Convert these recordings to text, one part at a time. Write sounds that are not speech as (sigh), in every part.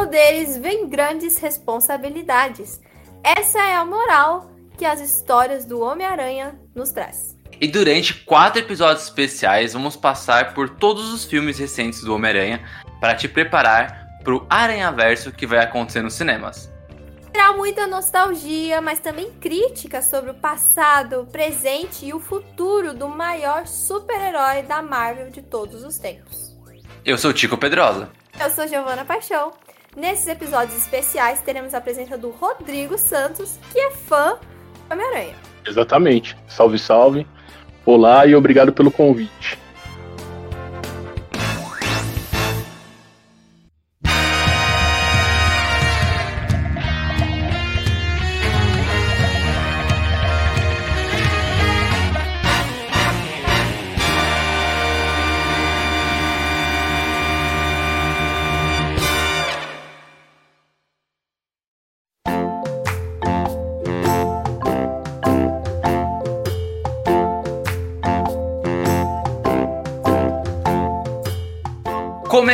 poderes vêm grandes responsabilidades. Essa é a moral que as histórias do Homem-Aranha nos traz. E durante quatro episódios especiais, vamos passar por todos os filmes recentes do Homem-Aranha para te preparar para o Aranhaverso que vai acontecer nos cinemas. Terá muita nostalgia, mas também críticas sobre o passado, o presente e o futuro do maior super-herói da Marvel de todos os tempos. Eu sou o Tico Pedrosa. Eu sou Giovana Paixão. Nesses episódios especiais, teremos a presença do Rodrigo Santos, que é fã do Homem-Aranha. Exatamente. Salve, salve. Olá e obrigado pelo convite.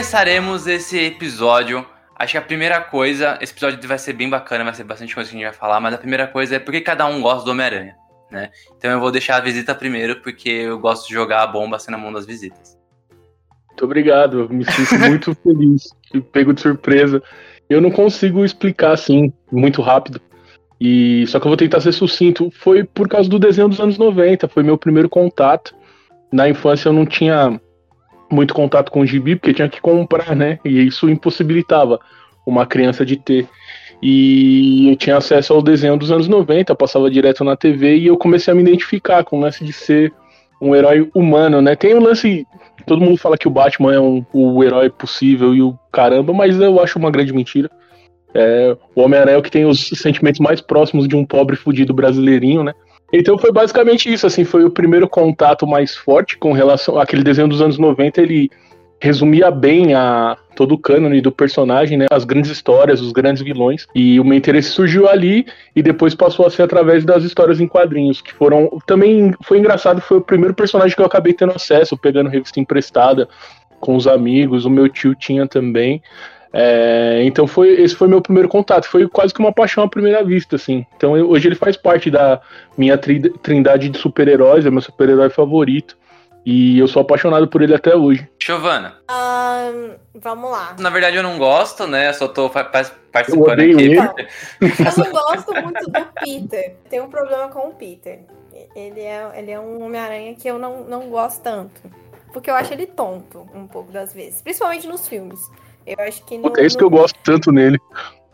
Começaremos esse episódio. Acho que a primeira coisa, esse episódio vai ser bem bacana, vai ser bastante coisa que a gente vai falar, mas a primeira coisa é porque cada um gosta do Homem-Aranha, né? Então eu vou deixar a visita primeiro, porque eu gosto de jogar a bomba assim na mão das visitas. Muito obrigado, eu me sinto (laughs) muito feliz, pego de surpresa. Eu não consigo explicar assim, muito rápido. E só que eu vou tentar ser sucinto. Foi por causa do desenho dos anos 90, foi meu primeiro contato. Na infância eu não tinha muito contato com o gibi, porque tinha que comprar, né? E isso impossibilitava uma criança de ter. E eu tinha acesso ao desenho dos anos 90, passava direto na TV e eu comecei a me identificar com o lance de ser um herói humano, né? Tem o lance. Todo mundo fala que o Batman é um, o herói possível e o caramba, mas eu acho uma grande mentira. É, o Homem-Aranha é o que tem os sentimentos mais próximos de um pobre fudido brasileirinho, né? Então foi basicamente isso, assim, foi o primeiro contato mais forte com relação àquele desenho dos anos 90, ele resumia bem a todo o cânone do personagem, né, as grandes histórias, os grandes vilões, e o meu interesse surgiu ali e depois passou a ser através das histórias em quadrinhos, que foram também foi engraçado, foi o primeiro personagem que eu acabei tendo acesso, pegando revista emprestada com os amigos, o meu tio tinha também. É, então foi esse foi meu primeiro contato, foi quase que uma paixão à primeira vista, assim. Então eu, hoje ele faz parte da minha tri, trindade de super-heróis, é meu super-herói favorito. E eu sou apaixonado por ele até hoje. Giovana. Um, vamos lá. Na verdade eu não gosto, né? Eu só tô participando aqui. Ele. eu não gosto muito do Peter. Tem um problema com o Peter. Ele é, ele é um Homem-Aranha que eu não, não gosto tanto. Porque eu acho ele tonto, um pouco das vezes. Principalmente nos filmes. Eu acho que não. É isso que eu gosto tanto nele.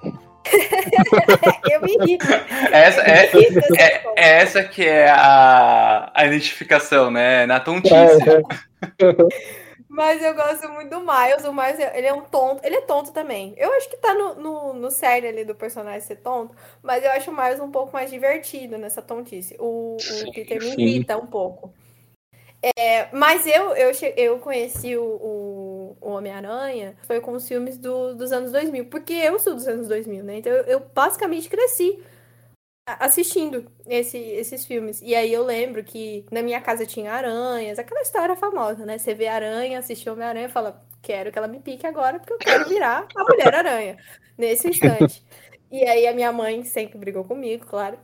(laughs) eu me irrito. Essa, é, é, é, essa que é a, a identificação, né? Na tontice. É, é. (laughs) Mas eu gosto muito do Miles. O Miles, ele é um tonto. Ele é tonto também. Eu acho que tá no, no, no série ali do personagem ser tonto. Mas eu acho o Miles um pouco mais divertido nessa tontice. O, o Peter me irrita um pouco. É, mas eu, eu, eu conheci o, o, o Homem-Aranha foi com os filmes do, dos anos 2000, porque eu sou dos anos 2000, né? Então eu, eu basicamente cresci assistindo esse, esses filmes. E aí eu lembro que na minha casa tinha aranhas, aquela história famosa, né? Você vê aranha, assiste Homem-Aranha fala, quero que ela me pique agora, porque eu quero virar a Mulher-Aranha nesse instante. E aí a minha mãe sempre brigou comigo, claro.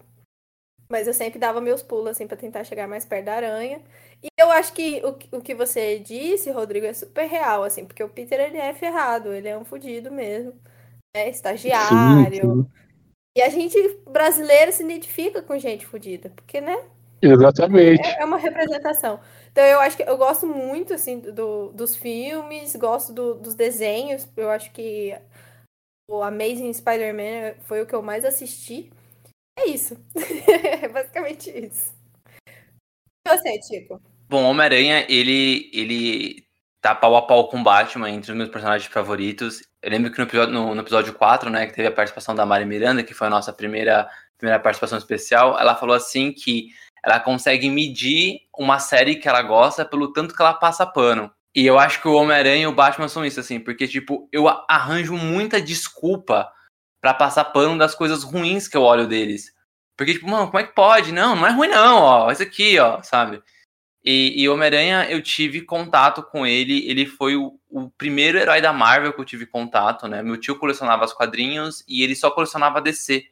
Mas eu sempre dava meus pulos, assim, para tentar chegar mais perto da aranha. E eu acho que o, o que você disse, Rodrigo, é super real, assim, porque o Peter, ele é ferrado, ele é um fudido mesmo. É estagiário. Sim, sim. E a gente, brasileiro, se identifica com gente fudida, porque, né? Exatamente. É, é uma representação. Então eu acho que eu gosto muito, assim, do, dos filmes, gosto do, dos desenhos. Eu acho que o Amazing Spider-Man foi o que eu mais assisti. É isso. (laughs) é basicamente isso. E você, Tico? Bom, Homem-Aranha, ele, ele tá pau a pau com Batman entre os meus personagens favoritos. Eu lembro que no episódio, no, no episódio 4, né, que teve a participação da Mari Miranda, que foi a nossa primeira, primeira participação especial, ela falou assim que ela consegue medir uma série que ela gosta pelo tanto que ela passa pano. E eu acho que o Homem-Aranha e o Batman são isso, assim, porque, tipo, eu arranjo muita desculpa para passar pano das coisas ruins que eu olho deles. Porque, tipo, mano, como é que pode? Não, não é ruim não, ó, isso aqui, ó, sabe? E, e Homem-Aranha, eu tive contato com ele. Ele foi o, o, primeiro herói da Marvel que eu tive contato, né? Meu tio colecionava os quadrinhos e ele só colecionava DC.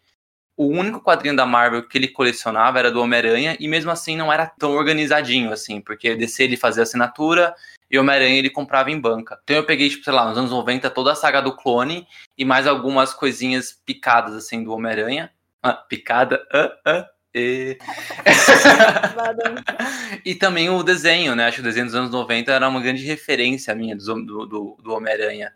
O único quadrinho da Marvel que ele colecionava era do Homem-Aranha, e mesmo assim não era tão organizadinho assim, porque DC ele fazia assinatura e Homem-Aranha ele comprava em banca. Então eu peguei, tipo, sei lá, nos anos 90, toda a saga do clone e mais algumas coisinhas picadas assim do Homem-Aranha. Ah, picada, ah, ah, e... (laughs) e também o desenho, né? Acho que o desenho dos anos 90 era uma grande referência minha do, do, do Homem-Aranha.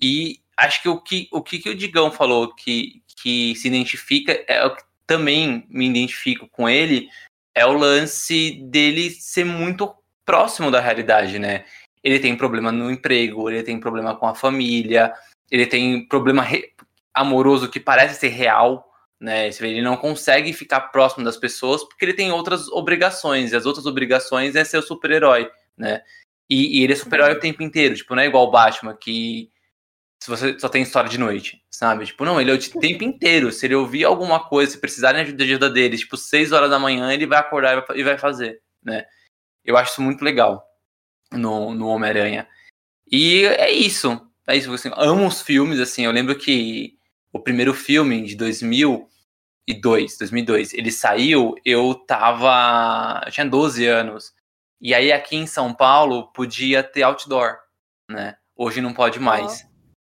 E acho que o que o, que, que o Digão falou que, que se identifica, é o que também me identifico com ele, é o lance dele ser muito próximo da realidade, né? Ele tem problema no emprego, ele tem problema com a família, ele tem problema amoroso que parece ser real, né? Ele não consegue ficar próximo das pessoas porque ele tem outras obrigações, e as outras obrigações é ser o super-herói, né? E, e, ele é super-herói o tempo inteiro, tipo, não é igual o Batman, que se você só tem história de noite, sabe? Tipo, não, ele é o tempo inteiro. Se ele ouvir alguma coisa, se precisarem de ajuda dele, tipo, 6 horas da manhã, ele vai acordar e vai fazer, né? Eu acho isso muito legal no, no Homem-Aranha. E é isso. É isso, assim, amo os filmes, assim, eu lembro que o primeiro filme de 2002, 2002, ele saiu, eu tava, eu tinha 12 anos. E aí aqui em São Paulo podia ter outdoor, né? Hoje não pode mais.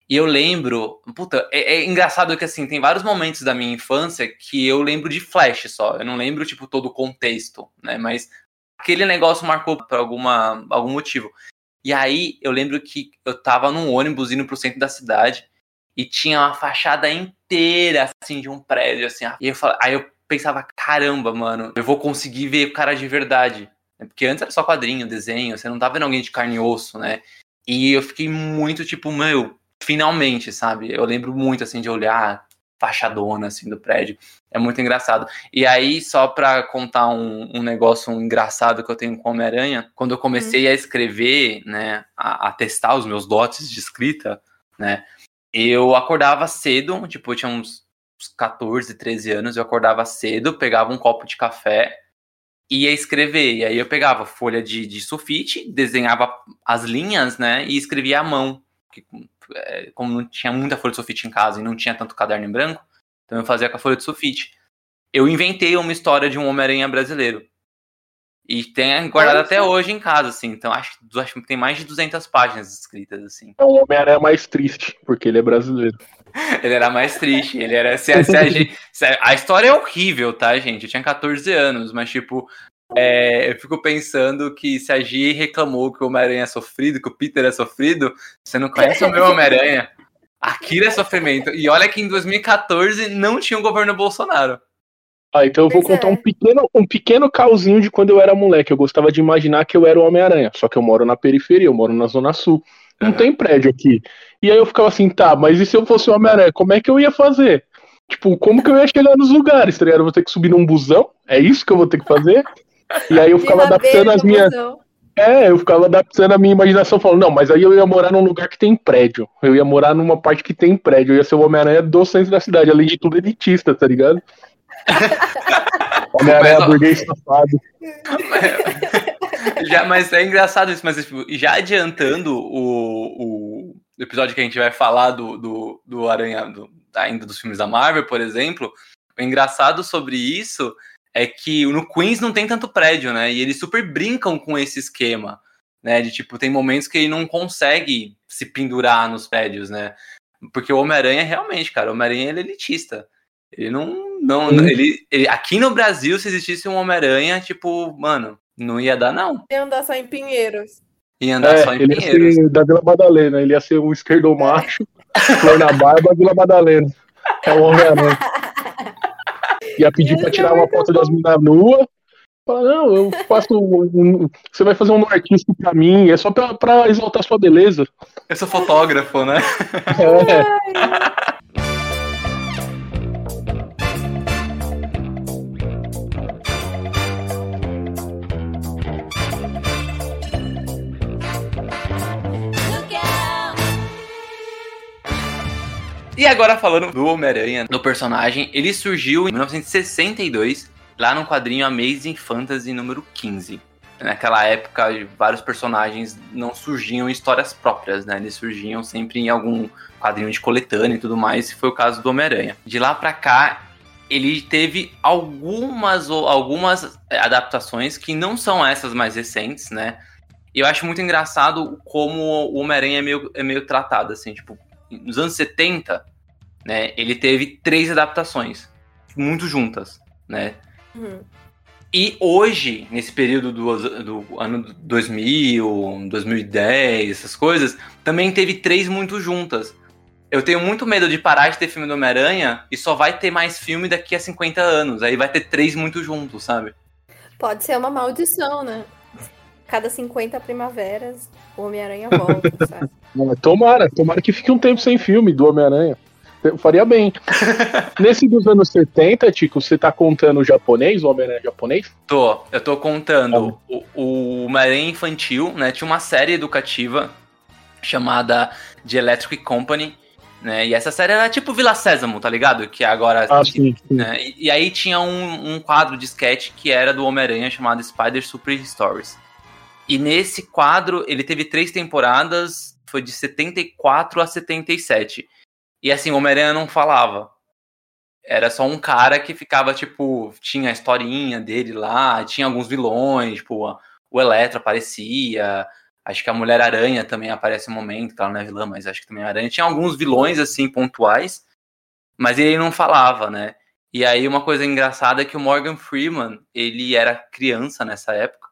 E eu lembro, puta, é, é, engraçado que assim, tem vários momentos da minha infância que eu lembro de flash só. Eu não lembro, tipo, todo o contexto, né? Mas aquele negócio marcou por alguma, algum motivo. E aí eu lembro que eu tava num ônibus indo pro centro da cidade e tinha uma fachada inteira, assim, de um prédio, assim. E eu falei, aí eu pensava, caramba, mano, eu vou conseguir ver o cara de verdade. Porque antes era só quadrinho, desenho, você não tava vendo alguém de carne e osso, né? E eu fiquei muito tipo, meu, finalmente, sabe? Eu lembro muito, assim, de olhar fachadona, assim, do prédio. É muito engraçado. E aí, só pra contar um, um negócio engraçado que eu tenho com Homem-Aranha, quando eu comecei hum. a escrever, né, a, a testar os meus dotes de escrita, né, eu acordava cedo, tipo, eu tinha uns, 14, 13 anos, eu acordava cedo, pegava um copo de café e ia escrever. E aí eu pegava folha de, de sulfite, desenhava as linhas, né, e escrevia à mão. Que, é, como não tinha muita folha de sulfite em casa e não tinha tanto caderno em branco, então eu fazia com a folha de sulfite. Eu inventei uma história de um Homem-Aranha brasileiro. E tem guardado até hoje em casa, assim. Então acho, acho que tem mais de 200 páginas escritas, assim. É o Homem-Aranha mais triste, porque ele é brasileiro. (laughs) ele era mais triste. Ele era. Se, se a, gente, a, história é horrível, tá, gente? Eu tinha 14 anos, mas, tipo. É, eu fico pensando que se a Gi reclamou que o Homem-Aranha é sofrido, que o Peter é sofrido, você não conhece o meu Homem-Aranha. Aquilo é sofrimento. E olha que em 2014 não tinha o governo Bolsonaro. Ah, então eu vou pois contar é. um pequeno, um pequeno calzinho de quando eu era moleque. Eu gostava de imaginar que eu era o Homem-Aranha. Só que eu moro na periferia, eu moro na Zona Sul. Não uhum. tem prédio aqui. E aí eu ficava assim, tá, mas e se eu fosse o Homem-Aranha, como é que eu ia fazer? Tipo, como que eu ia chegar nos lugares, tá ligado? Eu vou ter que subir num busão? É isso que eu vou ter que fazer? E aí eu ficava adaptando as minhas. É, eu ficava adaptando a minha imaginação, falando, não, mas aí eu ia morar num lugar que tem prédio. Eu ia morar numa parte que tem prédio. Eu ia ser o Homem-Aranha do centro da cidade, além de tudo elitista, tá ligado? (laughs) Homem-Aranha burguês safado. (laughs) já, mas é engraçado isso, mas tipo, já adiantando o, o episódio que a gente vai falar do, do, do Aranha, do, ainda dos filmes da Marvel, por exemplo, o engraçado sobre isso é que no Queens não tem tanto prédio, né? E eles super brincam com esse esquema, né? De tipo, tem momentos que ele não consegue se pendurar nos prédios, né? Porque o Homem-Aranha realmente, cara, o Homem-Aranha é elitista. Ele não. Não ele, ele, aqui no Brasil, se existisse um Homem-Aranha, tipo, mano, não ia dar, não. Ia andar só em Pinheiros. Ia andar é, só em ele Pinheiros. Ia ser da Vila Madalena, ele ia ser o esquerdo macho, flor na barba, Vila Madalena. É o Homem-Aranha. (laughs) Ia pedir pra tirar uma foto das minas nuas. Fala, não, eu faço. Um, você vai fazer um artista pra mim, é só pra, pra exaltar sua beleza. Eu sou fotógrafo, né? É. E agora falando do Homem-Aranha, do personagem, ele surgiu em 1962, lá no quadrinho Amazing Fantasy número 15. naquela época vários personagens não surgiam em histórias próprias, né? Eles surgiam sempre em algum quadrinho de coletânea e tudo mais, foi o caso do Homem-Aranha. De lá para cá, ele teve algumas algumas adaptações que não são essas mais recentes, né? E eu acho muito engraçado como o Homem-Aranha é meio, é meio tratado, assim, tipo, nos anos 70, né, ele teve três adaptações, muito juntas, né? Uhum. E hoje, nesse período do, do ano 2000, 2010, essas coisas, também teve três muito juntas. Eu tenho muito medo de parar de ter filme do Homem-Aranha e só vai ter mais filme daqui a 50 anos. Aí vai ter três muito juntos, sabe? Pode ser uma maldição, né? Cada 50 primaveras, o Homem-Aranha volta, (laughs) sabe? Tomara, tomara que fique um tempo sem filme do Homem-Aranha. Eu faria bem. (laughs) Nesse dos anos 70, Tico, você tá contando o japonês, o Homem-Aranha japonês? Tô, eu tô contando ah. o, o Homem-Aranha infantil, né? Tinha uma série educativa chamada The Electric Company, né? E essa série era tipo Vila Sésamo, tá ligado? Que agora. Ah, sim, sim. Né? E, e, aí tinha um, um quadro de sketch que era do Homem-Aranha chamado Spider Super Stories. E nesse quadro ele teve três temporadas, foi de 74 a 77. E assim, o Homem-Aranha não falava. Era só um cara que ficava, tipo, tinha a historinha dele lá, tinha alguns vilões, tipo, o Eletro aparecia, acho que a Mulher-Aranha também aparece um momento, que ela não é vilã, mas acho que também é aranha. Tinha alguns vilões, assim, pontuais, mas ele não falava, né? E aí uma coisa engraçada é que o Morgan Freeman, ele era criança nessa época,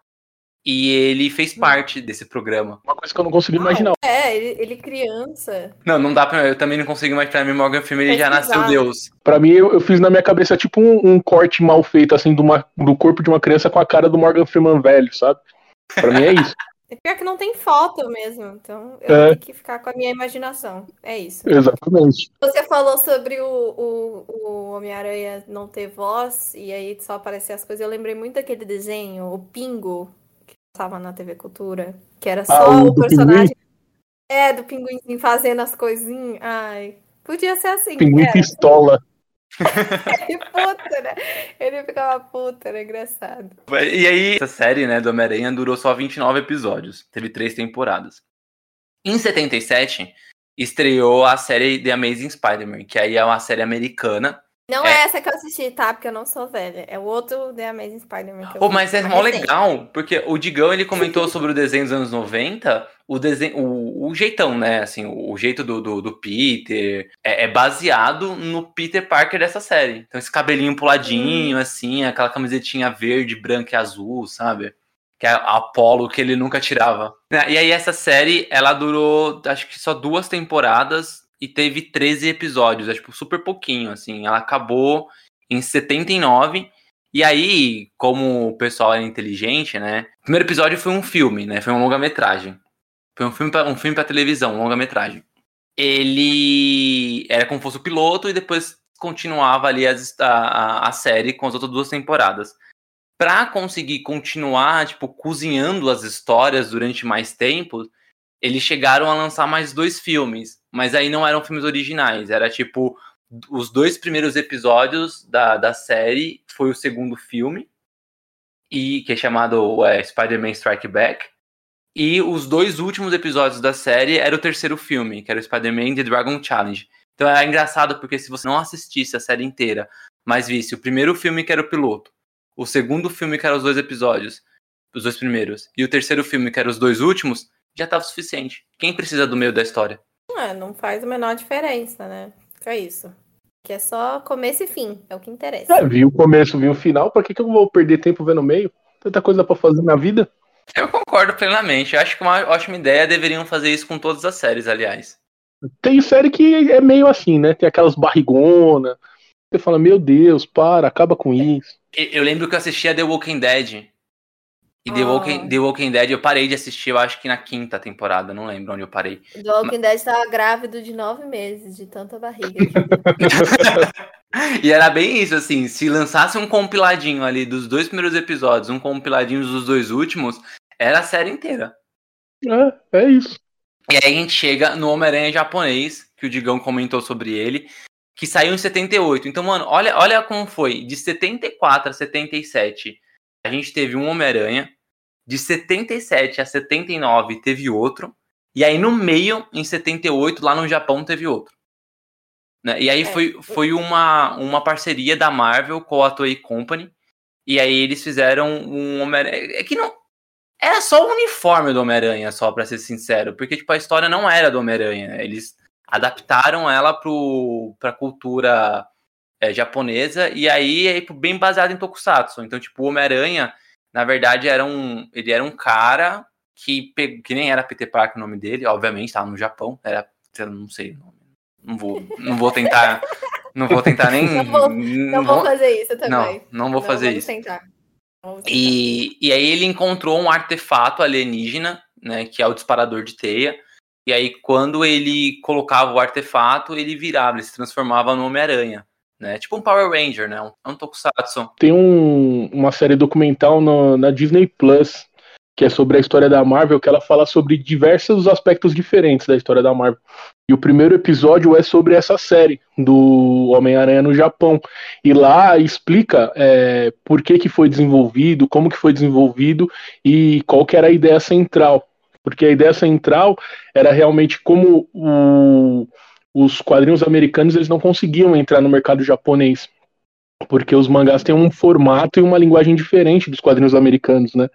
e ele fez hum. parte desse programa. Uma coisa que eu não consegui imaginar. É, ele, ele criança. Não, não dá pra. Eu também não consigo imaginar. Mim, Morgan Freeman ele já nasceu Deus. Pra mim, eu, eu fiz na minha cabeça tipo um, um, corte mal feito, assim, do, uma, do corpo de uma criança com a cara do Morgan Freeman velho, sabe? Pra mim é isso. (laughs) É pior que não tem foto mesmo, então eu é. tenho que ficar com a minha imaginação. É isso. Exatamente. Você falou sobre o, o, o Homem-Aranha não ter voz e aí só aparecer as coisas. Eu lembrei muito daquele desenho, o Pingo, passava na TV Cultura, que era ah, só ah, o, o personagem. Pinguim? É, do pinguim fazendo as coisinhas. Ai, podia ser assim. Pinguim era. pistola. (laughs) Ele puta, né? Ele ficava puta, era engraçado. E aí, essa série, né, do Homem-Aranha durou só 29 episódios. Teve três temporadas. Em 77, estreou a série The Amazing Spider-Man, que aí é uma série americana não é. é. essa que eu assisti, tá? Porque eu não sou velha. É o outro The Amazing Spider-Man que eu oh, Mas é mó legal, porque o Digão, ele comentou sobre o desenho dos anos 90, o desenho, o, o jeitão, né? Assim, o, o jeito do, do, do Peter é, é, baseado no Peter Parker dessa série. Então, esse cabelinho puladinho, hum. assim, aquela camisetinha verde, branca e azul, sabe? Que é a Apollo que ele nunca tirava. E aí, essa série, ela durou, acho que só duas temporadas, e teve 13 episódios, é tipo super pouquinho, assim. Ela acabou em 79. E aí, como o pessoal é inteligente, né? O primeiro episódio foi um filme, né? Foi um longa-metragem. Foi um filme pra, um filme para televisão, longa-metragem. Ele era como fosse o piloto e depois continuava ali as, a, a série com as outras duas temporadas. Pra conseguir continuar, tipo, cozinhando as histórias durante mais tempo, eles chegaram a lançar mais dois filmes, mas aí não eram filmes originais, era tipo os dois primeiros episódios da, da série foi o segundo filme e que é chamado é, Spider-Man Strike Back e os dois últimos episódios da série era o terceiro filme, que era o Spider-Man The Dragon Challenge. Então é engraçado porque se você não assistisse a série inteira, mas visse o primeiro filme que era o piloto, o segundo filme que era os dois episódios, os dois primeiros, e o terceiro filme que era os dois últimos, já estava o suficiente. Quem precisa do meio da história? É, não faz a menor diferença, né? É isso. Que é só começo e fim, é o que interessa. É, vi o começo, vi o final, pra que, que eu vou perder tempo vendo o meio? Tanta coisa para fazer na vida. Eu concordo plenamente. Eu acho que uma ótima ideia deveriam fazer isso com todas as séries, aliás. Tem série que é meio assim, né? Tem aquelas barrigonas. Você fala, meu Deus, para, acaba com isso. Eu lembro que eu assistia The Walking Dead. E The, Walking, ah. The Walking Dead eu parei de assistir, eu acho que na quinta temporada, não lembro onde eu parei. The Walking Dead estava grávido de nove meses, de tanta barriga. (laughs) e era bem isso, assim, se lançasse um compiladinho ali dos dois primeiros episódios, um compiladinho dos dois últimos, era a série inteira. É, é isso. E aí a gente chega no Homem-Aranha japonês, que o Digão comentou sobre ele, que saiu em 78. Então, mano, olha, olha como foi. De 74 a 77, a gente teve um Homem-Aranha, de 77 a 79 teve outro, e aí no meio, em 78, lá no Japão, teve outro. Né? E aí É. foi, foi uma, uma parceria da Marvel com a Toei Company, e aí eles fizeram um Homem-Aranha. É que não. Era só o uniforme do Homem-Aranha, só, pra ser sincero. Porque, tipo, a história não era do Homem-Aranha. Eles adaptaram ela pro, pra cultura é, japonesa, e aí é tipo, bem baseado em Tokusatsu. Então, tipo, o Homem-Aranha, na verdade, era um. Ele era um cara que, que nem era Peter Parker o nome dele, obviamente, tava no Japão. Era. Não sei o nome. Não vou, não vou tentar. Não vou tentar nem. (laughs) Não vou- Não vou fazer isso também. não, não vou fazer vamos isso. Tentar. E, e aí ele encontrou um artefato alienígena, né, que é o disparador de teia. E aí quando ele colocava o artefato, ele virava, ele se transformava no Homem-Aranha, né? Tipo um Power Ranger, né? Um, é um tokusatsu. Tem um- uma série documental no- na Disney Plus que é sobre a história da Marvel, que ela fala sobre diversos aspectos diferentes da história da Marvel. E o primeiro episódio é sobre essa série do Homem-Aranha no Japão. E lá explica é, por que, que foi desenvolvido, como que foi desenvolvido e qual que era a ideia central. Porque a ideia central era realmente como o- os quadrinhos americanos eles não conseguiam entrar no mercado japonês porque os mangás têm um formato e uma linguagem diferente dos quadrinhos americanos, né?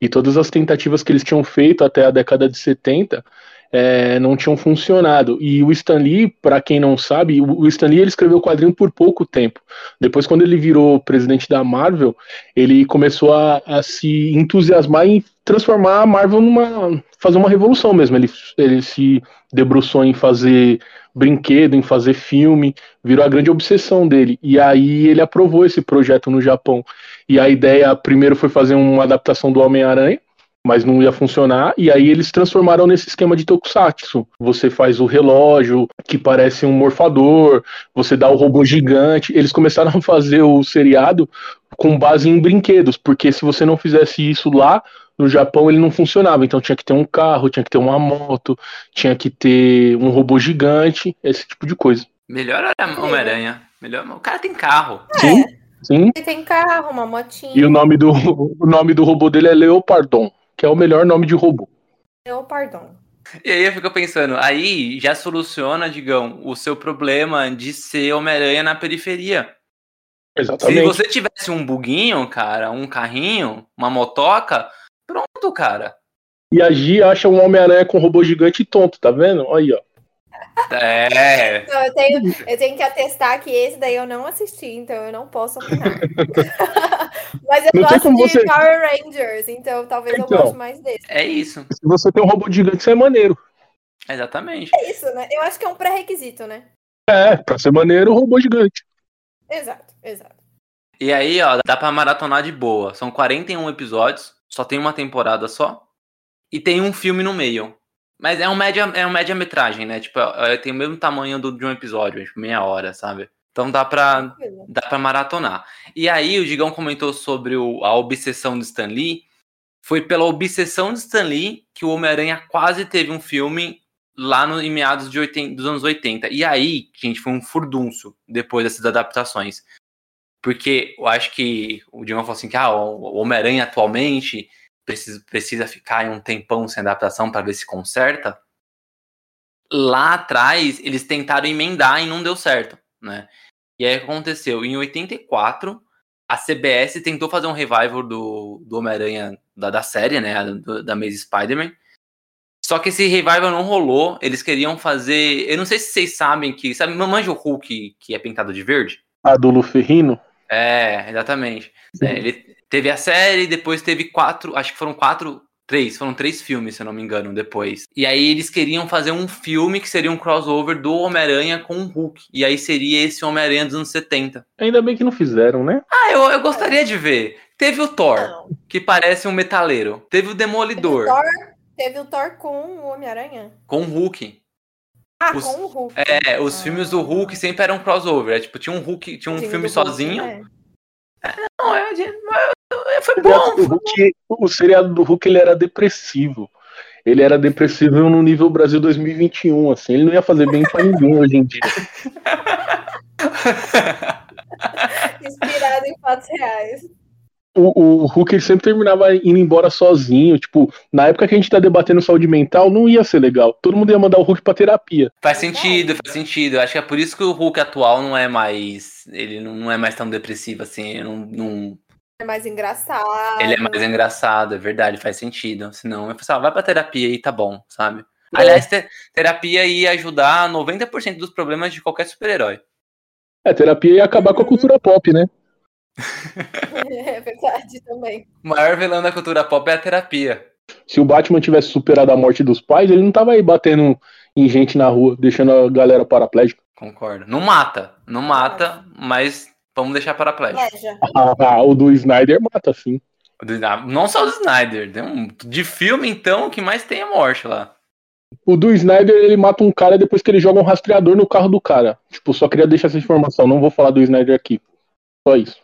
E todas as tentativas que eles tinham feito até a década de 70 é, não tinham funcionado. E o Stan Lee, para quem não sabe, o Stan Lee ele escreveu o quadrinho por pouco tempo. Depois, quando ele virou presidente da Marvel, ele começou a, a se entusiasmar em transformar a Marvel numa. fazer uma revolução mesmo. Ele, ele se debruçou em fazer brinquedo, em fazer filme, virou a grande obsessão dele. E aí ele aprovou esse projeto no Japão. E a ideia primeiro foi fazer uma adaptação do Homem-Aranha, mas não ia funcionar. E aí eles transformaram nesse esquema de tokusatsu. Você faz o relógio que parece um morfador, você dá o robô gigante. Eles começaram a fazer o seriado com base em brinquedos, porque se você não fizesse isso lá no Japão ele não funcionava, então tinha que ter um carro, tinha que ter uma moto, tinha que ter um robô gigante, esse tipo de coisa. Melhor era Homem-Aranha. Melhor... O cara tem carro. Sim, sim. Ele tem carro, uma motinha. E o nome do o nome do robô dele é Leopardon, que é o melhor nome de robô. Perdão. E aí eu fico pensando, aí já soluciona, digão, o seu problema de ser Homem-Aranha na periferia. Se Exatamente. você tivesse um buguinho, cara, um carrinho, uma motoca, cara. E a Gi acha um Homem-Aranha com robô gigante tonto, tá vendo? Olha aí, ó. É. Não, eu, tenho, eu tenho que atestar que esse daí eu não assisti, então eu não posso opinar. (laughs) Mas eu Não gosto de você- Power Rangers, então talvez eu Então. goste mais desse. É isso. Se você tem um robô gigante, você é maneiro. Exatamente. É isso, né? Eu acho que é um pré-requisito, né? É, pra ser maneiro, robô gigante. Exato, exato. E aí, ó, dá pra maratonar de boa. São 41 episódios, só tem uma temporada só. E tem um filme no meio. Mas é um média, é um média-metragem, né? Tipo, é- tem o mesmo tamanho do, de um episódio, tipo, meia hora, sabe? Então dá pra, dá pra maratonar. E aí, o Digão comentou sobre o- a obsessão de Stan Lee. Foi pela obsessão de Stan Lee que o Homem-Aranha quase teve um filme lá no, em meados de 80 dos anos 80. E aí, gente, foi um furdunço depois dessas adaptações. Porque eu acho que o Digão falou assim que ah, o Homem-Aranha atualmente precisa, precisa ficar em um tempão sem adaptação para ver se conserta. Lá atrás, eles tentaram emendar e não deu certo, né? E aí aconteceu? Em 84, a CBS tentou fazer um revival do, do Homem-Aranha da, da série, né? do- da Maze Spider-Man. Só que esse revival não rolou. Eles queriam fazer. Eu não sei se vocês sabem que. Sabe, manja o Hulk que é pintado de verde? A do Luferrino. É, exatamente. É, ele teve a série, depois teve quatro, acho que foram quatro, três, foram três filmes, se eu não me engano, depois. E aí eles queriam fazer um filme que seria um crossover do Homem-Aranha com o Hulk. E aí seria esse Homem-Aranha dos anos 70. Ainda bem que não fizeram, né? Ah, eu, eu gostaria de ver. Teve o Thor, Não. que parece um metaleiro. Teve o Teve o Demolidor, Thor, teve o Thor com o Homem-Aranha. com o Hulk. Ah, Os- com o Hulk. É, os Ah. filmes do Hulk sempre eram crossover. É, tipo, tinha um Hulk, tinha um Sim, filme Hulk, sozinho. Não, é, de- é, foi O seriado bom. do Hulk, o seriado do Hulk ele era depressivo. Ele era depressivo no nível Brasil 2021, assim. Ele não ia fazer bem pra ninguém hoje em dia. (laughs) Inspirado em fatos reais. O, o Hulk ele sempre terminava indo embora sozinho. Tipo, na época que a gente tá debatendo saúde mental, não ia ser legal. Todo mundo ia mandar o Hulk pra terapia. Faz sentido, faz sentido. Acho que é por isso que o Hulk atual não é mais. Ele não é mais tão depressivo assim. Não, não... É mais engraçado. Ele é mais engraçado, é verdade, faz sentido. Senão, eu pensava, vai pra terapia e tá bom, sabe? Aliás, te terapia ia ajudar 90% dos problemas de qualquer super-herói. É, terapia ia acabar com a cultura pop, né? (laughs) é verdade também. O maior vilão da cultura pop é a terapia. Se o Batman tivesse superado a morte dos pais, ele não tava aí batendo em gente na rua, deixando a galera paraplégica. Concordo. Não mata, não mata, mas vamos deixar paraplégico. Ah, (laughs) o do Snyder mata, sim. Não só o do Snyder, de filme então, o que mais tem é morte lá. O do Snyder, ele mata um cara depois que ele joga um rastreador no carro do cara. Tipo, só queria deixar essa informação. Não vou falar do Snyder aqui. Só isso.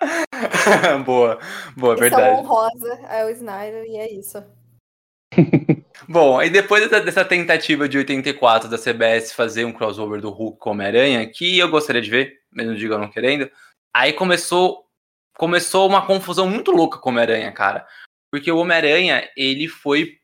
(laughs) boa, boa, Isso verdade. É honrosa, é o Snyder e é isso. (laughs) (laughs) Bom, aí depois dessa, dessa, tentativa de 84 da CBS fazer um crossover do Hulk com Homem-Aranha, que eu gostaria de ver, mesmo diga não querendo, aí começou começou uma confusão muito louca com o Homem-Aranha, cara. Porque o Homem-Aranha, ele foi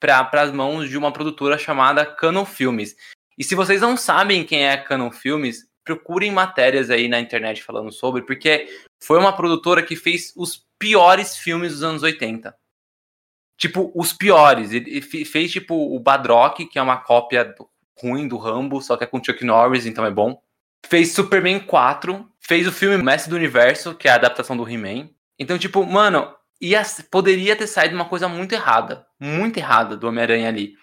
para as mãos de uma produtora chamada Canon Filmes. E se vocês não sabem quem é a Canon Filmes, procurem matérias aí na internet falando sobre, porque foi uma produtora que fez os piores filmes dos anos 80. Tipo, os piores. Ele fez, tipo, o Badrock, que é uma cópia ruim do Rambo, só que é com Chuck Norris, então é bom. Fez Superman 4, fez o filme Mestre do Universo, que é a adaptação do He-Man. Então, tipo, mano, ia, poderia ter saído uma coisa muito errada. Muito errada do Homem-Aranha ali.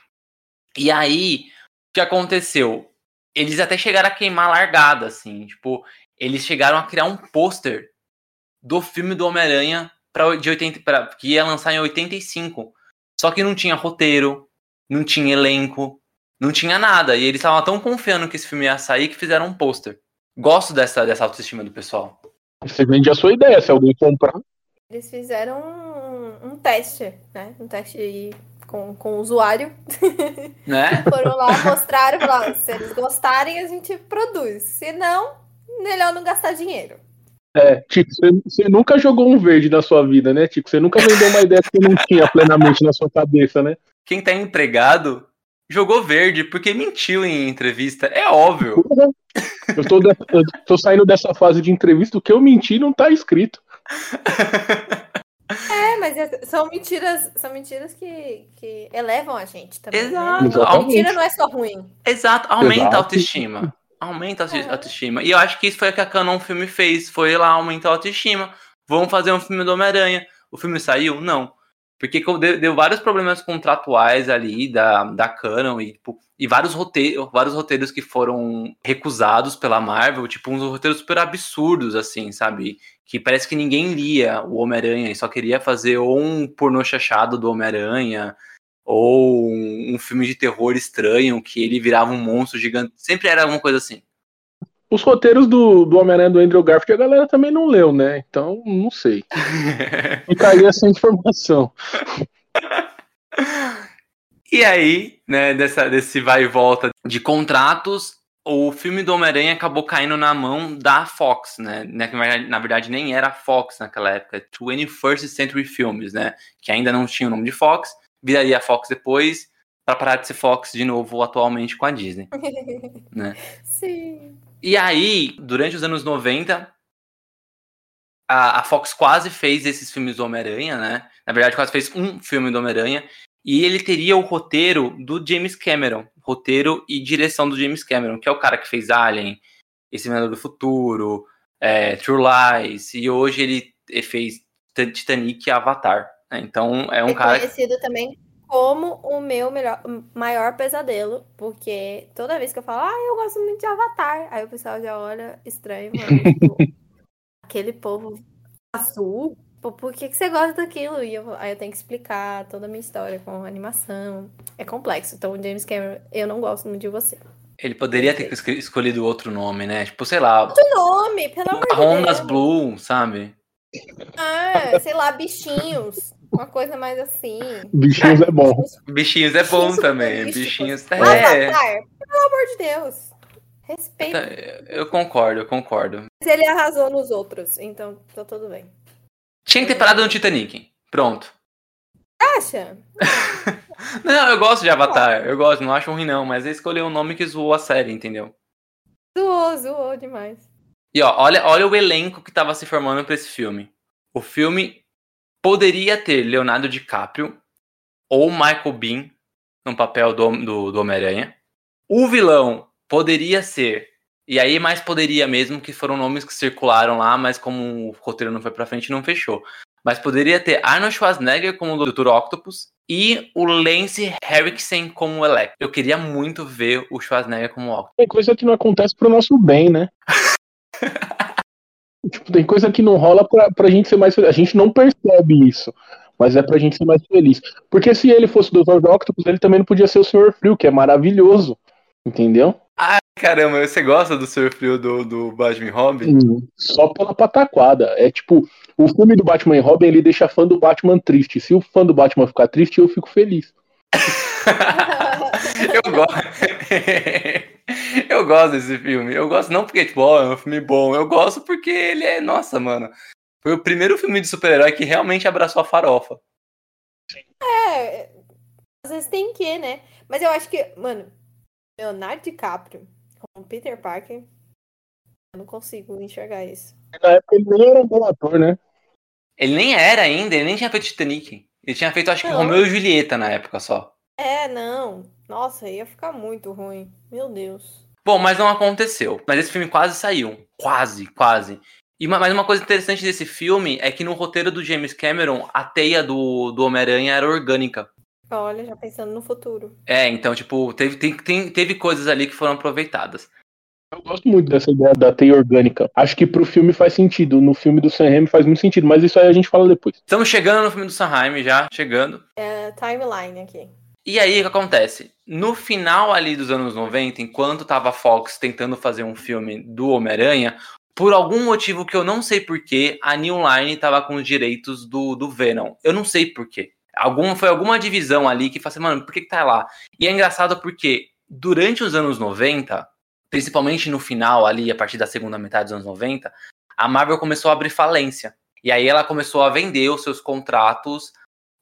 E aí, o que aconteceu? Eles até chegaram a queimar largada, assim. Tipo, eles chegaram a criar um pôster do filme do Homem-Aranha de 80, pra, que ia lançar em 85. Só que não tinha roteiro, não tinha elenco, não tinha nada. E eles estavam tão confiando que esse filme ia sair que fizeram um pôster. Gosto dessa, dessa autoestima do pessoal. Você vende a sua ideia, se alguém comprar. Eles fizeram um, um teste, né? Um teste aí com, com o usuário. (laughs) Né? (laughs) Foram lá, mostraram, falaram, se eles gostarem, a gente produz. Se não, melhor não gastar dinheiro. É, Tico, você, nunca jogou um verde na sua vida, né, Tico? Você nunca vendeu uma ideia que não tinha plenamente na sua cabeça, né? Quem tá empregado jogou verde porque mentiu em entrevista. É óbvio. Eu tô, de, eu tô saindo dessa fase de entrevista, o que eu menti não tá escrito. (laughs) É, mas são mentiras, são mentiras que, que elevam a gente também. Exato. Né? A mentira não é só ruim. Exato, aumenta Exato. a autoestima. Aumenta a autoestima. E eu acho que isso foi o que a Canon Filme fez. Foi lá aumentar a autoestima. Vamos fazer um filme do Homem-Aranha. O filme saiu? Não. Porque deu, deu, vários problemas contratuais ali da, da Canon e, tipo, e vários, roteiros, vários roteiros que foram recusados pela Marvel, tipo, uns roteiros super absurdos, assim, sabe? Que parece que ninguém lia o Homem-Aranha e só queria fazer ou um pornô chachado do Homem-Aranha, ou um, um, filme de terror estranho que ele virava um monstro gigante. Sempre era alguma coisa assim. Os roteiros do, do Homem-Aranha do Andrew Garfield a galera também não leu, né? Então, não sei. (laughs) Ficaria essa informação. e aí, né, dessa, desse vai e volta de contratos, o filme do Homem-Aranha acabou caindo na mão da Fox, né? Na verdade, nem era Fox naquela época, 21st Century Films, né? Que ainda não tinha o nome de Fox, viraria Fox depois, para parar de ser Fox de novo atualmente com a Disney. (laughs) né? Sim. E aí, durante os anos 90, a, a Fox quase fez esses filmes do Homem-Aranha, né? Na verdade, quase fez um filme do Homem-Aranha. E ele teria o roteiro do James Cameron. Roteiro e direção do James Cameron, que é o cara que fez Alien, Esse Menor do Futuro, é, True Lies. E hoje ele fez Titanic e Avatar. Né? Então é um é cara. conhecido também como o meu melhor, maior pesadelo, porque toda vez que eu falo, ah, eu gosto muito de Avatar, aí o pessoal já olha estranho, mano, (laughs) tipo, aquele povo azul, por que, que você gosta daquilo? E eu, aí eu tenho que explicar toda a minha história com animação. É complexo. Então, James Cameron, eu não gosto muito de você. Ele poderia ter escolhido outro nome, né? Tipo, sei lá. Outro nome, pelo amor de Deus. Rondas Blue, sabe? Ah, sei lá, bichinhos. Uma coisa mais assim. Bichinhos é bom. Bichinhos é bom também. Bichinhos é. Avatar, pelo amor de Deus. Respeito. Eu concordo, eu concordo. Mas ele arrasou nos outros, então tá tudo bem. Tinha que ter parado no Titanic. Pronto. Acha? (laughs) não, eu gosto de Avatar. Eu gosto, não acho ruim não, mas ele escolheu um nome que zoou a série, entendeu? Zoou, zoou demais. E ó, olha, olha o elenco que tava se formando para esse filme. O filme poderia ter Leonardo DiCaprio ou Michael Bean no papel do, do, do Homem-Aranha. O vilão poderia ser, e aí mais poderia mesmo, que foram nomes que circularam lá, mas como o roteiro não foi pra frente, não fechou. Mas poderia ter Arnold Schwarzenegger como o Dr. Octopus e o Lance Henriksen como o Electro. Eu queria muito ver o Schwarzenegger como Octopus. Tem coisa que não acontece pro nosso bem, né? (laughs) tipo, tem coisa que não rola pra, pra gente ser mais feliz. A gente não percebe isso. Mas é pra gente ser mais feliz. Porque se ele fosse o Dr. Octopus, ele também não podia ser o Sr. Frio, que é maravilhoso. Entendeu? Ai, caramba, você gosta do Sr. Frio do, do Batman Robin? Só pela pataquada. É tipo, o filme do Batman e Robin, ele deixa fã do Batman triste. Se o fã do Batman ficar triste, eu fico feliz. (laughs) eu gosto. (laughs) eu gosto desse filme. Eu gosto não porque, tipo, oh, é um filme bom. Eu gosto porque ele é. Nossa, mano. Foi o primeiro filme de super-herói que realmente abraçou a farofa. É. Às vezes tem que, né? Mas eu acho que, mano, Leonardo DiCaprio como Peter Parker. Eu não consigo enxergar isso. Na época ele nem era um bom ator, né? Ele nem era ainda, ele nem tinha feito Titanic. Ele tinha feito, acho que, não. Romeu e Julieta na época só. É, não. Nossa, ia ficar muito ruim. Meu Deus. Bom, mas não aconteceu. Mas esse filme quase saiu. Quase, quase. E mas uma coisa interessante desse filme é que no roteiro do James Cameron, a teia do, do Homem-Aranha era orgânica. Olha, já pensando no futuro. É, então, tipo, teve, tem, tem, teve coisas ali que foram aproveitadas. Eu gosto muito dessa ideia da teia orgânica. Acho que pro filme faz sentido. No filme do Sam Raimi faz muito sentido, mas isso aí a gente fala depois. Estamos chegando no filme do Sam Raimi já, chegando. É, timeline aqui. E aí, o que acontece? No final ali dos anos 90, enquanto tava a Fox tentando fazer um filme do Homem-Aranha, por algum motivo que eu não sei porquê, a New Line tava com os direitos do, do Venom. Eu não sei porquê. Algum, foi alguma divisão ali que falou assim, mano, por que, que tá lá? E é engraçado porque durante os anos 90, principalmente no final ali, a partir da segunda metade dos anos 90, a Marvel começou a abrir falência. E aí ela começou a vender os seus contratos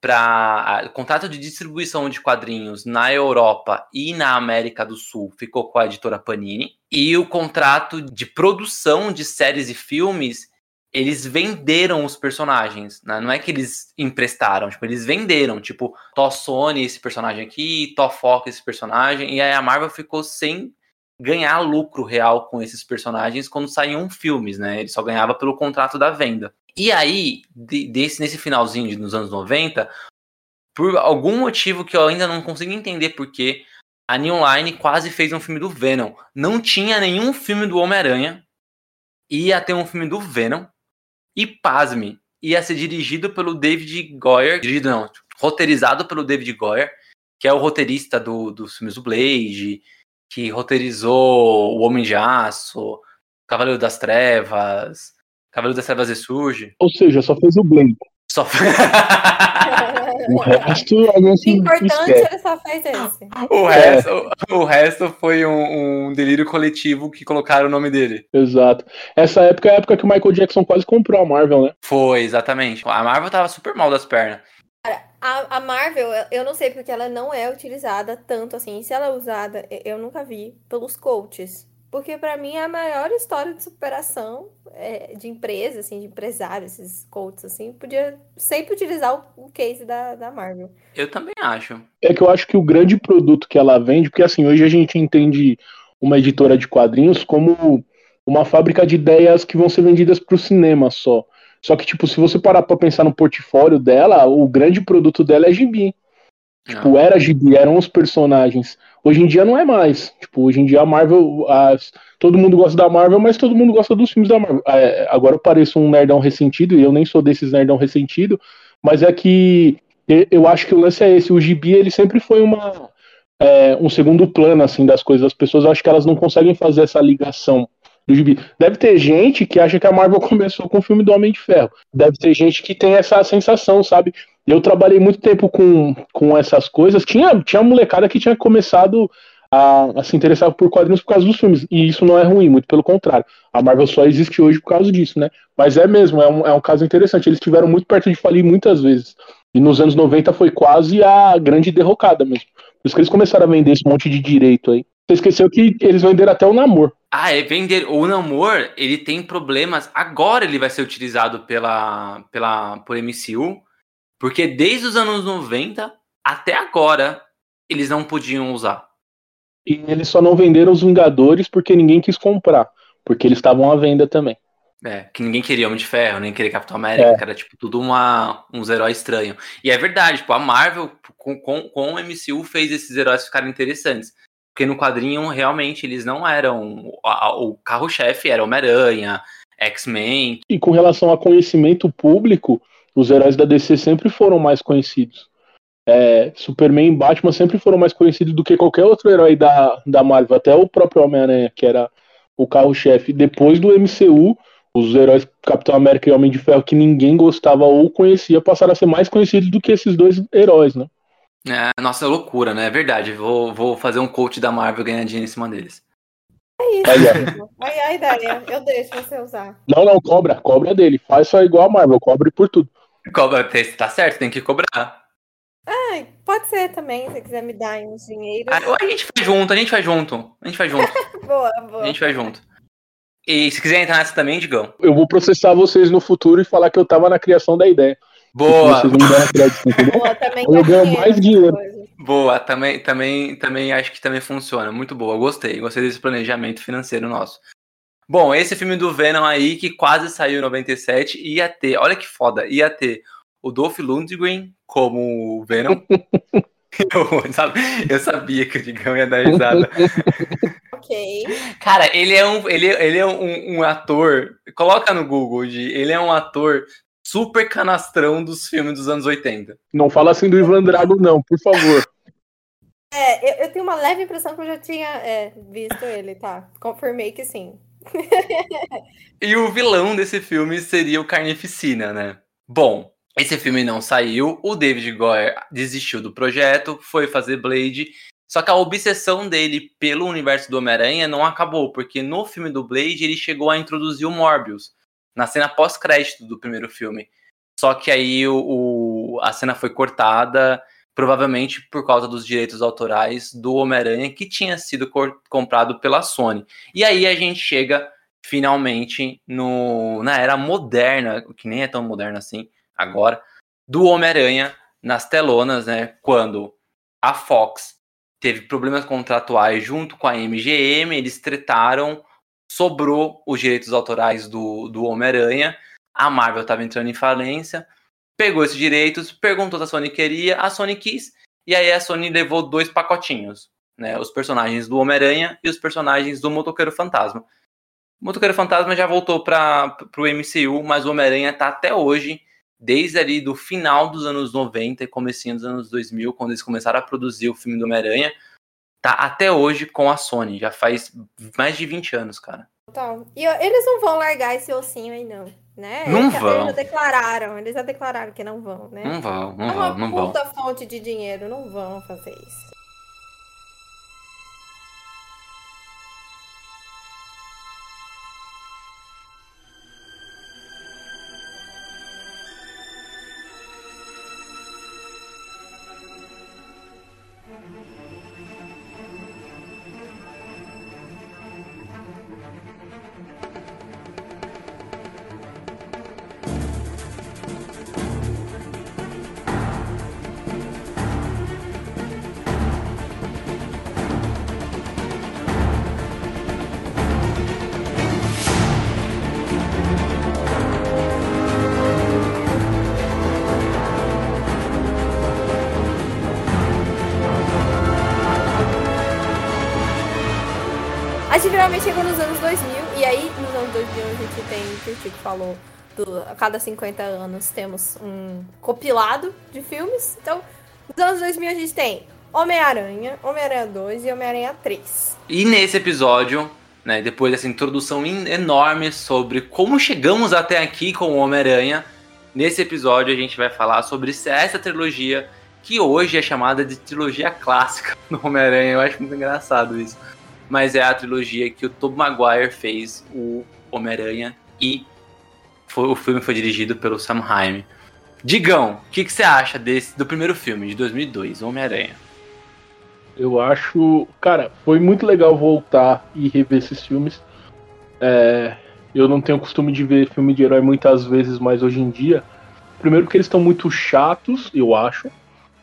para contrato de distribuição de quadrinhos na Europa e na América do Sul ficou com a editora Panini e o contrato de produção de séries e filmes eles venderam os personagens, né? não é que eles emprestaram, tipo, eles venderam, tipo, Tó Sony esse personagem aqui, Tó Fox esse personagem, e aí a Marvel ficou sem ganhar lucro real com esses personagens quando saíam filmes, né? Ele só ganhava pelo contrato da venda. E aí, de, desse, nesse finalzinho de, nos anos 90, por algum motivo que eu ainda não consigo entender porque a New Line quase fez um filme do Venom. Não tinha nenhum filme do Homem-Aranha. Ia ter um filme do Venom. E pasme, ia ser dirigido pelo David Goyer, dirigido não, roteirizado pelo David Goyer, que é o roteirista do, dos filmes do Blade, que roteirizou O Homem de Aço, Cavaleiro das Trevas, Cavaleiro das Trevas ressurge. Ou seja, só fez o Blade. Só (laughs) O resto a gente O importante ele só fez esse. O resto, é. o, resto foi um, um, delírio coletivo que colocaram o nome dele. Exato. Essa época é a época que o Michael Jackson quase comprou a Marvel, né? Foi, exatamente. A Marvel tava super mal das pernas. Cara, a, a Marvel, eu não sei porque ela não é utilizada tanto assim. Se ela é usada, eu nunca vi pelos coaches. Porque para mim é a maior história de superação é, de empresa, assim, de empresário, esses coaches, assim, podia sempre utilizar o, o, case da, da Marvel. Eu também acho. É que eu acho que o grande produto que ela vende, porque assim, hoje a gente entende uma editora de quadrinhos como uma fábrica de ideias que vão ser vendidas para o cinema só. Só que, tipo, se você parar pra pensar no portfólio dela, o grande produto dela é gibi. Tipo, era gibi, eram os personagens. Hoje em dia não é mais. Tipo, hoje em dia a Marvel. As, todo mundo gosta da Marvel, mas todo mundo gosta dos filmes da Marvel. É, agora eu pareço um nerdão ressentido, e eu nem sou desses nerdão ressentido, mas é que eu acho que o lance é esse. O gibi ele sempre foi uma. É, um segundo plano assim das coisas. As pessoas acho que elas não conseguem fazer essa ligação do gibi. Deve ter gente que acha que a Marvel (laughs) começou com o filme do Homem de Ferro. Deve ter gente que tem essa sensação, sabe? Eu trabalhei muito tempo com, com essas coisas. Tinha, tinha molecada que tinha começado a, a, se interessar por quadrinhos por causa dos filmes. E isso não é ruim, muito pelo contrário. A Marvel só existe hoje por causa disso, né? Mas é mesmo, é um, é um caso interessante. Eles estiveram muito perto de falir muitas vezes. E nos anos 90 foi quase a grande derrocada mesmo. Por isso que eles começaram a vender esse monte de direito aí. Você esqueceu que eles venderam até o Namor. Ah, é vender. O Namor, ele tem problemas. Agora ele vai ser utilizado pela, pela, por MCU, porque desde os anos 90 até agora eles não podiam usar. E eles só não venderam os Vingadores porque ninguém quis comprar. Porque eles estavam à venda também. É, que ninguém queria Homem de Ferro, nem queria Capitão América, é. era tipo tudo uma, uns heróis estranhos. E é verdade, tipo, a Marvel com, com, com o MCU fez esses heróis ficarem interessantes. Porque no quadrinho, realmente, eles não eram. O carro-chefe era Homem-Aranha, X-Men. E com relação a conhecimento público, os heróis da DC sempre foram mais conhecidos é, Superman e Batman sempre foram mais conhecidos do que qualquer outro herói da, da Marvel, até o próprio Homem-Aranha, que era o carro-chefe. Depois do MCU, os heróis Capitão América e Homem de Ferro que ninguém gostava ou conhecia passaram a ser mais conhecidos do que esses dois heróis, né? É, nossa, loucura, né? É verdade. Vou, vou fazer um coach da Marvel ganhar dinheiro em cima deles. É isso, aí, aí a ideia. Eu deixo você usar. Não, não, cobra. Cobra dele. Faz só igual a Marvel, cobre por tudo. Cobra, tá certo, tem que cobrar. Ah, pode ser também, se quiser me dar uns dinheiros. Ah, a gente faz junto, a gente faz junto. A gente faz junto. (laughs) boa, boa. A gente faz junto. E se quiser entrar nessa também, Digão. Eu vou processar vocês no futuro e falar que eu tava na criação da ideia. Boa! Crédito, (laughs) Boa, também eu ganho mais dinheiro. Boa, também, também, também acho que também funciona. Muito boa, gostei. Gostei desse planejamento financeiro nosso. Bom, esse filme do Venom aí, que quase saiu em 97, ia ter, olha que foda, ia ter o Dolph Lundgren como Venom. (laughs) eu, sabe, eu sabia que o Digão ia dar risada. (laughs) ok. Cara, ele é um, ele, ele é um, um ator. Coloca no Google, de, ele é um ator super canastrão dos filmes dos anos 80. Não fala assim do Ivan Drago, não, por favor. (laughs) É, eu, eu tenho uma leve impressão que eu já tinha é, visto ele, tá? Confirmei que sim. (laughs) e o vilão desse filme seria o Carnificina, né? Bom, esse filme não saiu, o David Goyer desistiu do projeto, foi fazer Blade, só que a obsessão dele pelo universo do Homem-Aranha não acabou, porque no filme do Blade ele chegou a introduzir o Morbius, na cena pós-crédito do primeiro filme. Só que aí o, o, a cena foi cortada, provavelmente por causa dos direitos autorais do Homem-Aranha, que tinha sido comprado pela Sony. E aí a gente chega finalmente no, na era moderna, que nem é tão moderna assim, agora, do Homem-Aranha nas telonas, né? Quando a Fox teve problemas contratuais junto com a MGM, eles tretaram, sobrou os direitos autorais do, do Homem-Aranha, a Marvel estava entrando em falência, pegou esses direitos, perguntou se a Sony queria, a Sony quis, e aí a Sony levou dois pacotinhos, né? Os personagens do Homem-Aranha e os personagens do Motoqueiro Fantasma. O Motoqueiro Fantasma já voltou para o MCU, mas o Homem-Aranha está até hoje desde ali do final dos anos 90 e comecinho dos anos 2000, quando eles começaram a produzir o filme do Homem-Aranha, tá até hoje com a Sony, já faz mais de 20 anos, cara. Então, e eles não vão largar esse ossinho aí não, né? Não eles, vão. Eles já declararam, eles já declararam que não vão, né? Não vão, não é vão, não vão. É uma puta fonte de dinheiro, não vão fazer isso. Finalmente chegou nos anos 2000, e aí nos anos 2000 a gente tem, que o Chico falou, do, a cada 50 anos temos um compilado de filmes. Então, nos anos 2000 a gente tem Homem-Aranha, Homem-Aranha 2 e Homem-Aranha 3. E nesse episódio, né, depois dessa introdução enorme sobre como chegamos até aqui com o Homem-Aranha, nesse episódio a gente vai falar sobre essa trilogia que hoje é chamada de trilogia clássica (laughs) do Homem-Aranha. Eu acho muito engraçado isso. Mas é a trilogia que o Tobey Maguire fez o Homem-Aranha e foi, o filme foi dirigido pelo Sam Raimi. Digão, o que, que, você acha desse do primeiro filme de 2002, Homem-Aranha? Eu acho, cara, foi muito legal voltar e rever esses filmes. É, eu não tenho costume de ver filme de herói muitas vezes, mas hoje em dia, primeiro porque eles estão muito chatos, eu acho,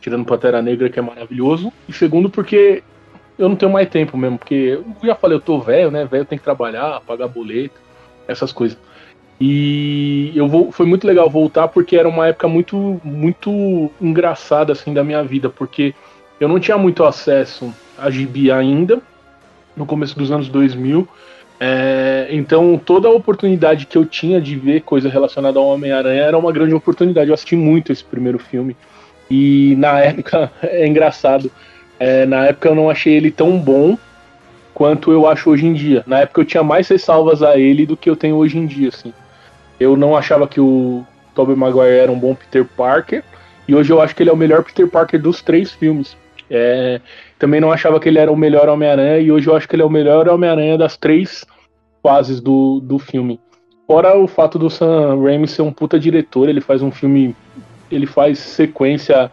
tirando Pantera Negra que é maravilhoso, e segundo porque eu não tenho mais tempo mesmo, porque eu já falei, eu tô velho, né? Velho tem que trabalhar, pagar boleto, essas coisas. E eu vou, foi muito legal voltar porque era uma época muito muito engraçada assim da minha vida, porque eu não tinha muito acesso a gibi ainda no começo dos anos 2000. É, então toda a oportunidade que eu tinha de ver coisa relacionada ao Homem-Aranha era uma grande oportunidade. Eu assisti muito esse primeiro filme e na época (laughs) é engraçado. É, na época eu não achei ele tão bom quanto eu acho hoje em dia. Na época eu tinha mais ressalvas a ele do que eu tenho hoje em dia, assim. Eu não achava que o Tobey Maguire era um bom Peter Parker, e hoje eu acho que ele é o melhor Peter Parker dos três filmes. É, também não achava que ele era o melhor Homem-Aranha, e hoje eu acho que ele é o melhor Homem-Aranha das três fases do, do filme. Fora o fato do Sam Raimi ser um puta diretor, ele faz um filme. Ele faz sequência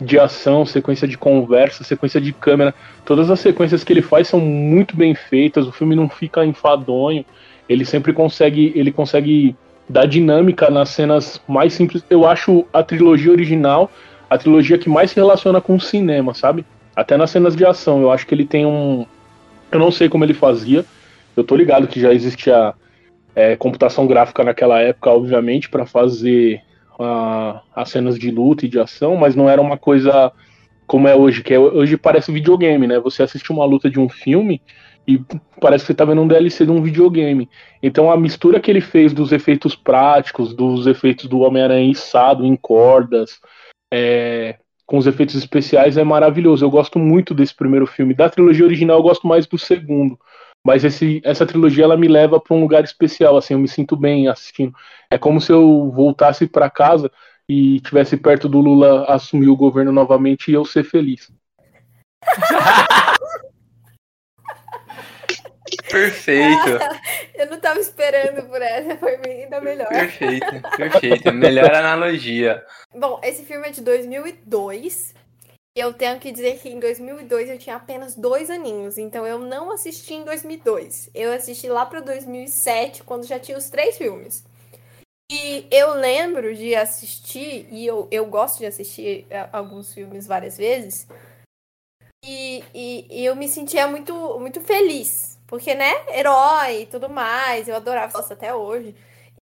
de ação, sequência de conversa, sequência de câmera. Todas as sequências que ele faz são muito bem feitas, o filme não fica enfadonho. Ele sempre consegue. Ele consegue da dinâmica nas cenas mais simples. Eu acho a trilogia original a trilogia que mais se relaciona com o cinema, sabe? Até nas cenas de ação. Eu acho que ele tem um. Eu não sei como ele fazia. Eu tô ligado que já existia é, computação gráfica naquela época, obviamente, para fazer a, as cenas de luta e de ação, mas não era uma coisa como é hoje, que é, hoje parece videogame, né? Você assiste uma luta de um filme e parece que você tá vendo um DLC de um videogame. Então a mistura que ele fez dos efeitos práticos, dos efeitos do Homem-Aranha içado em cordas, é, com os efeitos especiais é maravilhoso. Eu gosto muito desse primeiro filme. Da trilogia original eu gosto mais do segundo. Mas esse, essa trilogia ela me leva para um lugar especial, assim, eu me sinto bem assistindo. É como se eu voltasse para casa e tivesse perto do Lula assumir o governo novamente e eu ser feliz. (laughs) Perfeito. (laughs) eu não estava esperando por essa, foi ainda melhor. Perfeito, perfeito. Melhor analogia. Bom, esse filme é de 2002. Eu tenho que dizer que em 2002 eu tinha apenas dois aninhos, então eu não assisti em 2002. Eu assisti lá para 2007, quando já tinha os três filmes. E eu lembro de assistir, e eu, eu gosto de assistir é, alguns filmes várias vezes, e, e, e eu me sentia muito, muito feliz porque, né, herói e tudo mais, eu adorava isso até hoje.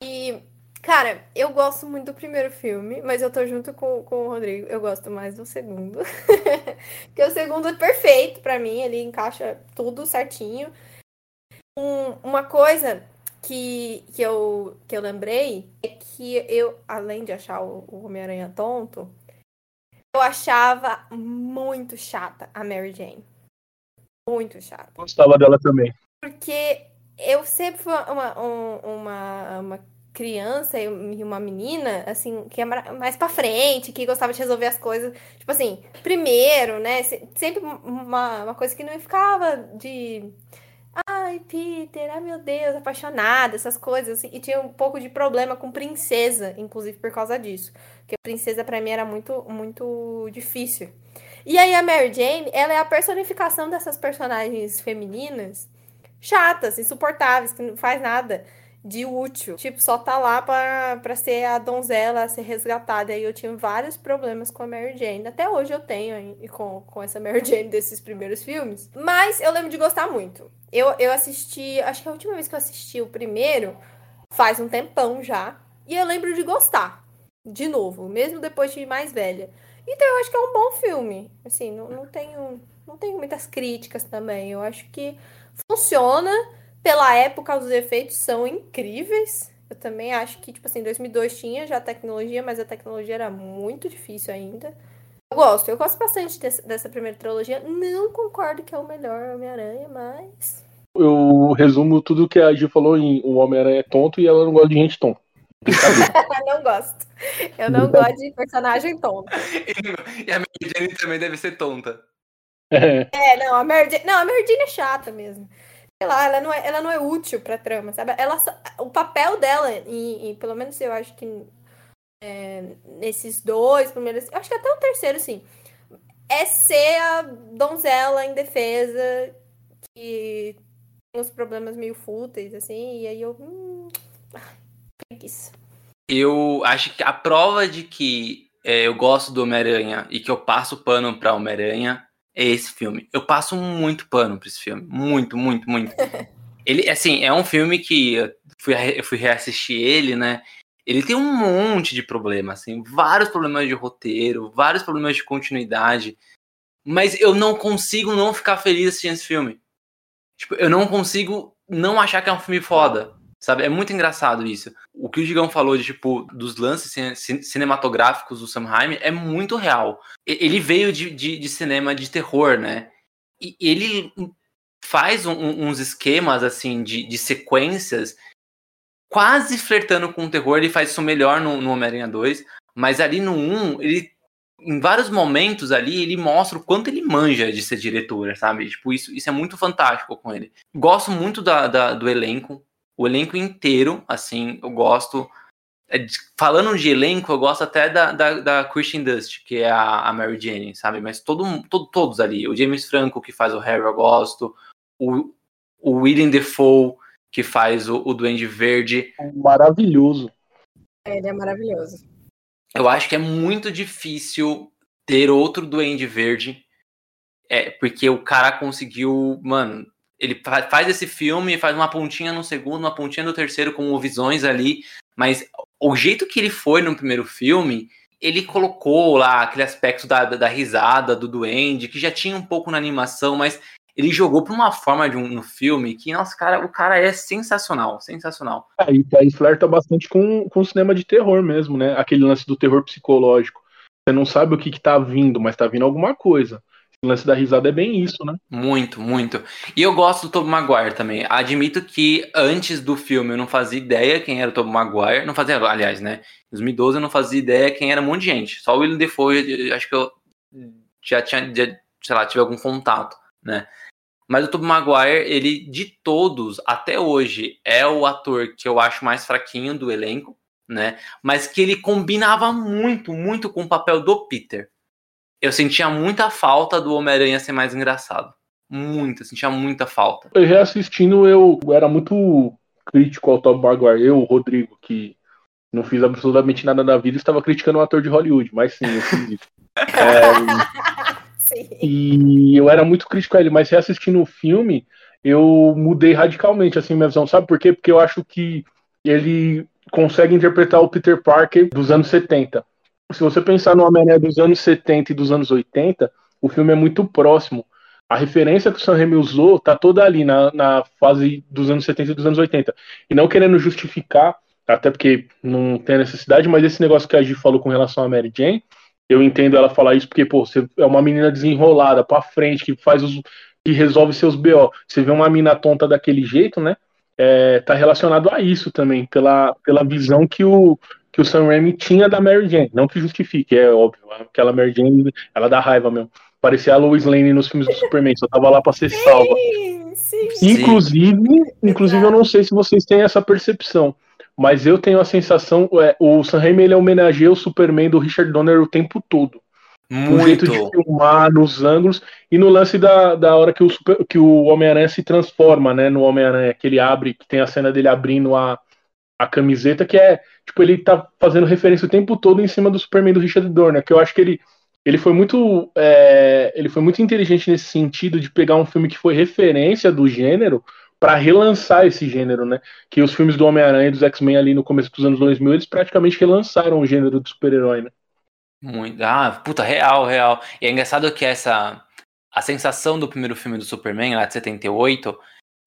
E, cara, eu gosto muito do primeiro filme, mas eu tô junto com, com o Rodrigo, eu gosto mais do segundo. (laughs) Porque o segundo é perfeito para mim, ele encaixa tudo certinho. Um, uma coisa que, que, eu, que eu lembrei é que eu, além de achar o, o Homem-Aranha tonto, eu achava muito chata a Mary Jane. Muito chato. Gostava dela também. Porque eu sempre fui uma, uma, uma criança e uma menina, assim, que é mais pra frente, que gostava de resolver as coisas. Tipo assim, primeiro, né? Sempre uma, uma coisa que não ficava de. Ai, Peter, ai meu Deus, apaixonada, essas coisas, assim. E tinha um pouco de problema com princesa, inclusive por causa disso. Porque princesa para mim era muito, muito difícil. E aí a Mary Jane, ela é a personificação dessas personagens femininas chatas, insuportáveis, que não faz nada de útil. Tipo, só tá lá pra, pra ser a donzela, a ser resgatada. E eu tinha vários problemas com a Mary Jane. Até hoje eu tenho com, com essa Mary Jane desses primeiros filmes. Mas eu lembro de gostar muito. Eu, eu assisti, acho que a última vez que eu assisti o primeiro faz um tempão já. E eu lembro de gostar. De novo, mesmo depois de mais velha. Então eu acho que é um bom filme. Assim, não, não tenho não tenho muitas críticas também. Eu acho que funciona. Pela época, os efeitos são incríveis. Eu também acho que, tipo assim, 2002 tinha já tecnologia, mas a tecnologia era muito difícil ainda. Eu gosto, eu gosto bastante desse, dessa primeira trilogia. Não concordo que é o melhor Homem-Aranha, mas. Eu resumo tudo que a Gi falou em O Homem-Aranha é tonto e ela não gosta de gente tonta. (laughs) não gosto. Eu não gosto de personagem tonto. E a Mary Jane também deve ser tonta. É, é não, a Mary Jane, não, a Mary Jane é chata mesmo. Sei lá, ela não é, ela não é útil pra trama, sabe? Ela, o papel dela, e, e pelo menos eu acho que é, nesses dois primeiros, acho que até o terceiro, sim, é ser a donzela indefesa que tem uns problemas meio fúteis, assim, e aí eu. Hum, preguiça. Eu acho que a prova de que é, eu gosto do Homem-Aranha e que eu passo pano pra Homem-Aranha é esse filme. Eu passo muito pano pra esse filme. Muito, muito, muito. (laughs) ele, assim, é um filme que eu fui, eu fui reassistir ele, né? Ele tem um monte de problemas, assim, vários problemas de roteiro, vários problemas de continuidade. Mas eu não consigo não ficar feliz assistindo esse filme. Tipo, eu não consigo não achar que é um filme foda. Sabe? É muito engraçado isso. O que o Digão falou de, tipo, dos lances cinematográficos do Sam Raimi é muito real. Ele veio de, de, de cinema de terror, né? E ele faz um, uns esquemas, assim, de, de sequências quase flertando com o terror. Ele faz isso melhor no, no Homem-Aranha 2. Mas ali no 1, ele em vários momentos ali, ele mostra o quanto ele manja de ser diretor, sabe? Tipo, isso, isso é muito fantástico com ele. Gosto muito da, da do elenco o elenco inteiro, assim, eu gosto. É, falando de elenco, eu gosto até da, da, da Christian Dust, que é a, a Mary Jane, sabe? Mas todo, todo, todos ali. O James Franco, que faz o Harry, eu gosto. O, o William Defoe, que faz o, o Duende Verde. Maravilhoso. É, ele é maravilhoso. Eu acho que é muito difícil ter outro Duende Verde. É, porque o cara conseguiu, mano, ele faz esse filme, faz uma pontinha no segundo, uma pontinha no terceiro, com visões ali, mas o jeito que ele foi no primeiro filme, ele colocou lá aquele aspecto da, da, da risada, do duende, que já tinha um pouco na animação, mas ele jogou para uma forma de um no filme que, nossa, cara, o cara é sensacional, sensacional. É, e aí flerta bastante com, com o cinema de terror mesmo, né? Aquele lance do terror psicológico. Você não sabe o que, que tá vindo, mas tá vindo alguma coisa. O lance da risada é bem isso, né? Muito, muito. E eu gosto do Tobey Maguire também. Admito que antes do filme eu não fazia ideia quem era o Tobey Maguire. Não fazia, aliás, né? Em 2012 eu não fazia ideia quem era um monte de gente. Só o William Defoe, acho que eu já tinha, já, sei lá, tive algum contato, né? Mas o Tobey Maguire, ele, de todos, até hoje, é o ator que eu acho mais fraquinho do elenco, né? Mas que ele combinava muito, muito com o papel do Peter eu sentia muita falta do Homem-Aranha ser mais engraçado. Muita, sentia muita falta. Eu reassistindo, eu era muito crítico ao Tom Maguire. Eu, o Rodrigo, que não fiz absolutamente nada na vida, estava criticando um ator de Hollywood, mas sim, eu fiz isso. (laughs) é, sim. E eu era muito crítico a ele, mas reassistindo o filme, eu mudei radicalmente assim minha visão. Sabe por quê? Porque eu acho que ele consegue interpretar o Peter Parker dos anos 70 se você pensar no Homem-Aranha dos anos 70 e dos anos 80, o filme é muito próximo. A referência que o Sam Raimi usou tá toda ali na, na fase dos anos 70 e dos anos 80. E não querendo justificar, até porque não tem necessidade, mas esse negócio que a Gi falou com relação a Mary Jane, eu entendo ela falar isso porque, pô, você é uma menina desenrolada, pra frente, que faz os. que resolve seus BO. Você vê uma mina tonta daquele jeito, né? É, tá relacionado a isso também, pela, pela visão que o, que o Sam Raimi tinha da Mary Jane. Não que justifique, é óbvio. Aquela Mary Jane, ela dá raiva mesmo. Parecia a Lois Lane nos filmes do Superman, só tava lá pra ser salva. Sim, sim. Inclusive, inclusive eu não sei se vocês têm essa percepção, mas eu tenho a sensação, é, o Sam Raimi ele homenageia o Superman do Richard Donner o tempo todo. Muito. O jeito de filmar, nos ângulos, e no lance da, da hora que o, que o Homem-Aranha se transforma, né, no Homem-Aranha, que ele abre, que tem a cena dele abrindo a, a camiseta, que é, tipo, ele tá fazendo referência o tempo todo em cima do Superman do Richard Donner, que eu acho que ele, ele foi muito é, ele foi muito inteligente nesse sentido de pegar um filme que foi referência do gênero para relançar esse gênero, né? Que os filmes do Homem-Aranha e dos X-Men ali no começo dos anos 2000, eles praticamente relançaram o gênero do super-herói, né? Muito. Ah, puta, real, real. E é engraçado que essa a sensação do primeiro filme do Superman, lá de 78,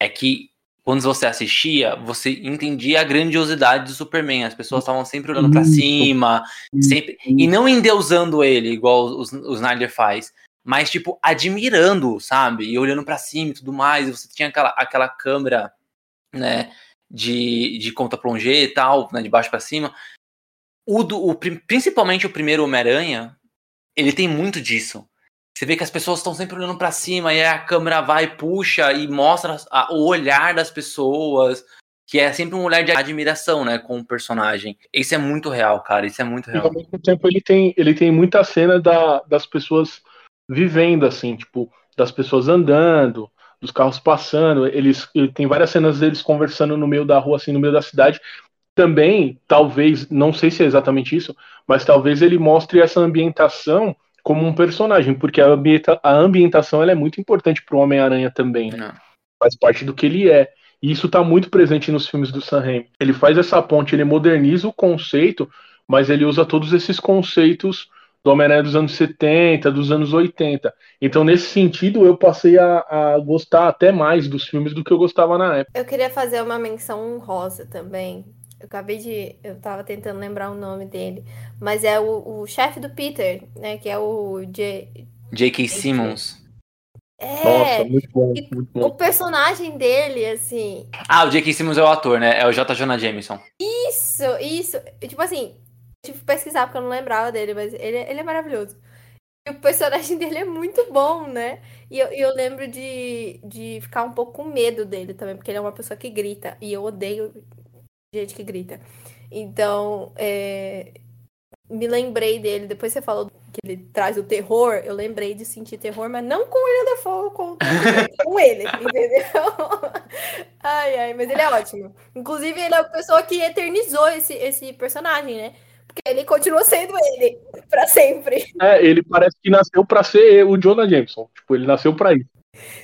é que quando você assistia, você entendia a grandiosidade do Superman. As pessoas estavam sempre olhando para cima, sempre e não endeusando ele, igual o, o Snyder faz, mas tipo admirando, sabe? E olhando para cima e tudo mais. E você tinha aquela, aquela câmera, né? de, de conta plongé e tal, né, de baixo para cima. O, do, o principalmente o primeiro Homem-Aranha, ele tem muito disso. Você vê que as pessoas estão sempre olhando para cima e a câmera vai, puxa e mostra a, o olhar das pessoas, que é sempre um olhar de admiração, né, com o personagem. Isso é muito real, cara, isso é muito real. E ao mesmo tempo ele tem, ele tem muita cena da, das pessoas vivendo, assim, tipo, das pessoas andando, dos carros passando. Eles, ele tem várias cenas deles conversando no meio da rua, assim, no meio da cidade. Também, talvez, não sei se é exatamente isso, mas talvez ele mostre essa ambientação como um personagem, porque a, ambienta, a ambientação ela é muito importante para o Homem-Aranha também, né? Faz parte do que ele é. E isso está muito presente nos filmes do Sam Raimi. Ele faz essa ponte, ele moderniza o conceito, mas ele usa todos esses conceitos do Homem-Aranha dos anos 70, dos anos 80. Então, nesse sentido, eu passei a, a, gostar até mais dos filmes do que eu gostava na época. Eu queria fazer uma menção honrosa também. Eu acabei de. Eu tava tentando lembrar o nome dele. Mas é o, o chefe do Peter, né? Que é o J. J.K. Simmons. É, Nossa, muito bom, muito bom. O personagem dele, assim. Ah, o J.K. Simmons é o ator, né? É o J. Jonah Jameson. Isso, isso. Tipo assim, tive que pesquisar porque eu não lembrava dele, mas ele, ele é maravilhoso. E o personagem (laughs) dele é muito bom, né? E eu, eu lembro de, de ficar um pouco com medo dele também, porque ele é uma pessoa que grita. E eu odeio gente que grita. Então, é, me lembrei dele. Depois você falou que ele traz o terror. Eu lembrei de sentir terror, mas não com ele da fogo, com, com (laughs) ele, entendeu? ai, ai, mas ele é ótimo. Inclusive, ele é a pessoa que eternizou esse, esse personagem, né? Porque ele continua sendo ele para sempre. É, ele parece que nasceu para ser o Jonah Jameson. Tipo, ele nasceu para isso.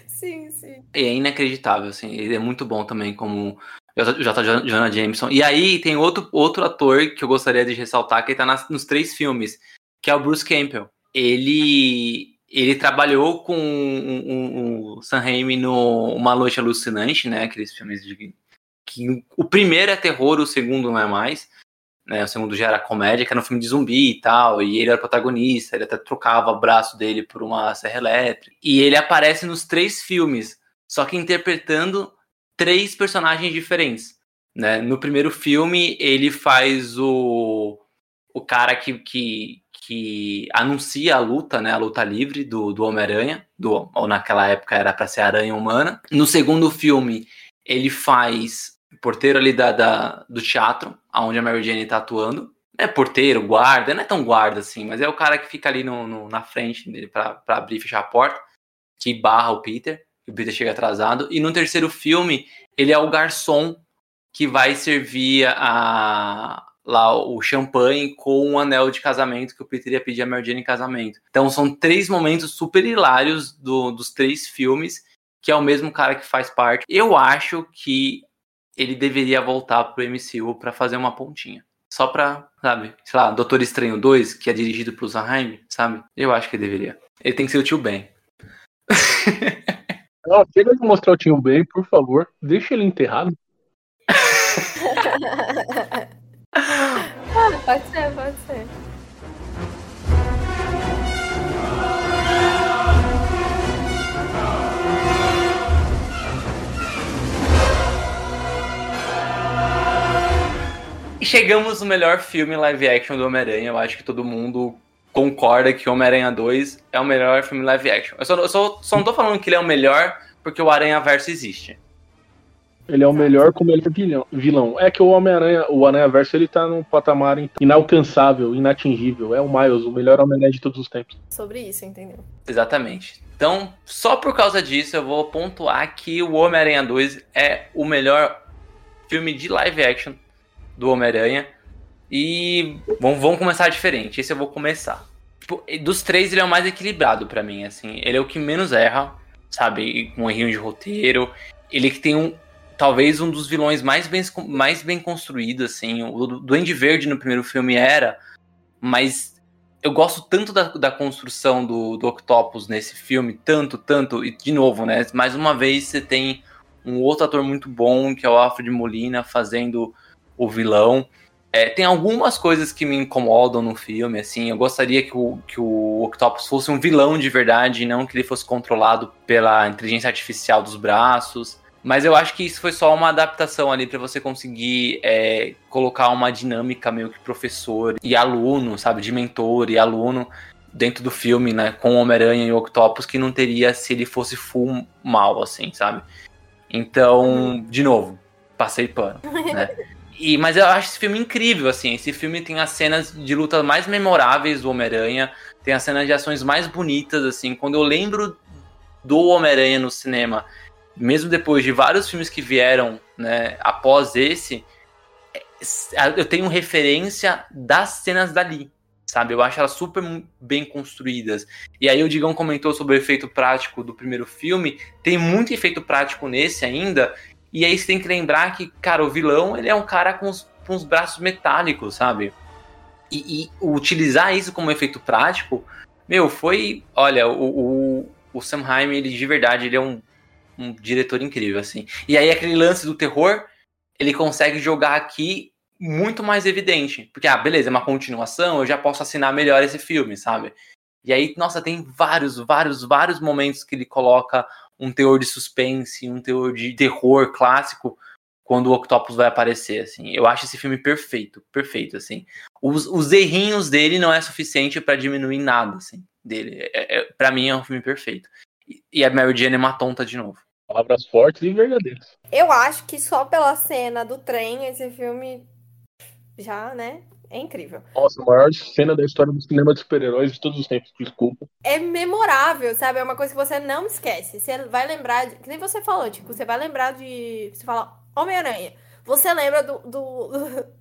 Sim, sim. E é inacreditável, assim. Ele é muito bom também como J. Jonah Jameson. E aí tem outro, outro ator que eu gostaria de ressaltar que tá nas, nos três filmes, que é o Bruce Campbell. Ele ele trabalhou com o, o, o Sam Raimi no Uma Noite Alucinante, né? Aqueles filmes de que o primeiro é terror, o segundo não é mais né? O segundo já era comédia, que era um filme de zumbi e tal, e ele era protagonista, ele até trocava o braço dele por uma serra elétrica. E ele aparece nos três filmes, só que interpretando três personagens diferentes. Né? No primeiro filme, ele faz o, o cara que, que, que anuncia a luta, né? A luta livre do, do Homem-Aranha, do, ou naquela época era para ser Aranha Humana. No segundo filme, ele faz porteiro ali da, da, do teatro, onde a Mary Jane tá atuando. É porteiro, guarda, não é tão guarda assim, mas é o cara que fica ali no, no na frente dele para abrir e fechar a porta, que barra o Peter, o Peter chega atrasado. E no terceiro filme, ele é o garçom que vai servir a, lá o champanhe com um anel de casamento que o Peter ia pedir a Mary Jane em casamento. Então são três momentos super hilários do, dos três filmes, que é o mesmo cara que faz parte. Eu acho que ele deveria voltar pro MCU para fazer uma pontinha. Só pra, sabe, sei lá, Doutor Estranho 2, que é dirigido pro Zaheim, sabe? Eu acho que ele deveria. Ele tem que ser o tio Ben. (laughs) Não, chega de mostrar o tio Ben, por favor. Deixa ele enterrado. ah, (laughs) pode ser, pode ser. chegamos no melhor filme live action do Homem-Aranha. Eu acho que todo mundo concorda que Homem-Aranha 2 é o melhor filme live action. Eu só, eu só, só não tô falando que ele é o melhor porque o Aranha Verso existe. Ele é o melhor como ele é vilão. É que o Homem-Aranha, o Aranha Verso, ele tá num patamar inalcançável, inatingível. É o Miles, o melhor Homem-Aranha de todos os tempos. Sobre isso, entendeu? Exatamente. Então, só por causa disso, eu vou pontuar que o Homem-Aranha 2 é o melhor filme de live action do Homem-Aranha. E vamos, vamos começar diferente. Esse eu vou começar. Tipo, dos três, ele é o mais equilibrado para mim, assim. Ele é o que menos erra, sabe? Com um errinho de roteiro. Ele que tem um. Talvez um dos vilões mais bem, mais bem construídos, assim. O Duende Verde no primeiro filme era. Mas eu gosto tanto da, da construção do, do Octopus nesse filme. Tanto, tanto. E, de novo, né? Mais uma vez, você tem um outro ator muito bom, que é o Alfred Molina, fazendo o vilão. É, tem algumas coisas que me incomodam no filme, assim. Eu gostaria que o, que o Octopus fosse um vilão de verdade, e não que ele fosse controlado pela inteligência artificial dos braços. Mas eu acho que isso foi só uma adaptação ali para você conseguir é, colocar uma dinâmica meio que professor e aluno, sabe? De mentor e aluno dentro do filme, né? Com Homem-Aranha e Octopus que não teria se ele fosse full mal, assim, sabe? Então, de novo, passei pano, né? (laughs) E, mas eu acho esse filme incrível, assim. Esse filme tem as cenas de luta mais memoráveis do Homem-Aranha, tem as cenas de ações mais bonitas, assim. Quando eu lembro do Homem-Aranha no cinema, mesmo depois de vários filmes que vieram, né, após esse, é, eu tenho referência das cenas dali, sabe? Eu acho elas super bem construídas. E aí o Digão comentou sobre o efeito prático do primeiro filme, tem muito efeito prático nesse ainda, e aí você tem que lembrar que, cara, o vilão, ele é um cara com os, com os braços metálicos, sabe? E, e, utilizar isso como efeito prático, meu, foi. Olha, o, o, o Sam Raimi, ele de verdade, ele é um, um diretor incrível, assim. E aí aquele lance do terror, ele consegue jogar aqui muito mais evidente. Porque, ah, beleza, é uma continuação, eu já posso assinar melhor esse filme, sabe? E aí, nossa, tem vários, vários, vários momentos que ele coloca um teor de suspense, um teor de terror clássico quando o Octopus vai aparecer, assim. Eu acho esse filme perfeito, perfeito, assim. Os, os errinhos dele não é suficiente para diminuir nada, assim, dele. É, é, para mim é um filme perfeito. E, e a Mary Jane é uma tonta de novo. Palavras fortes e verdadeiras. Eu acho que só pela cena do trem esse filme já, né, é incrível. Nossa, a maior cena da história do cinema de super-heróis de todos os tempos, desculpa. É memorável, sabe? É uma coisa que você não esquece. Você vai lembrar, de, que nem você falou, tipo, você vai lembrar de. Você fala Homem-Aranha. Você lembra do, do,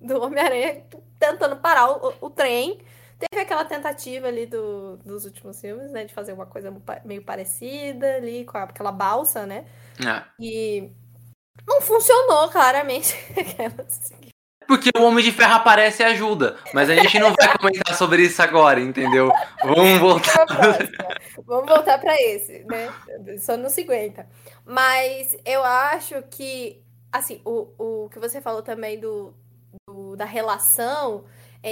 (laughs) do Homem-Aranha tentando parar o, o, trem. Teve aquela tentativa ali do, dos últimos filmes, né? De fazer uma coisa meio parecida ali com aquela balsa, né? É. E não funcionou, claramente. (laughs) Aquelas porque o Homem de Ferro aparece e ajuda. Mas a gente não vai comentar sobre isso agora, entendeu? Vamos voltar. Vamos voltar para esse, né? Só não se aguenta. Mas eu acho que, assim, o, o que você falou também do, do da relação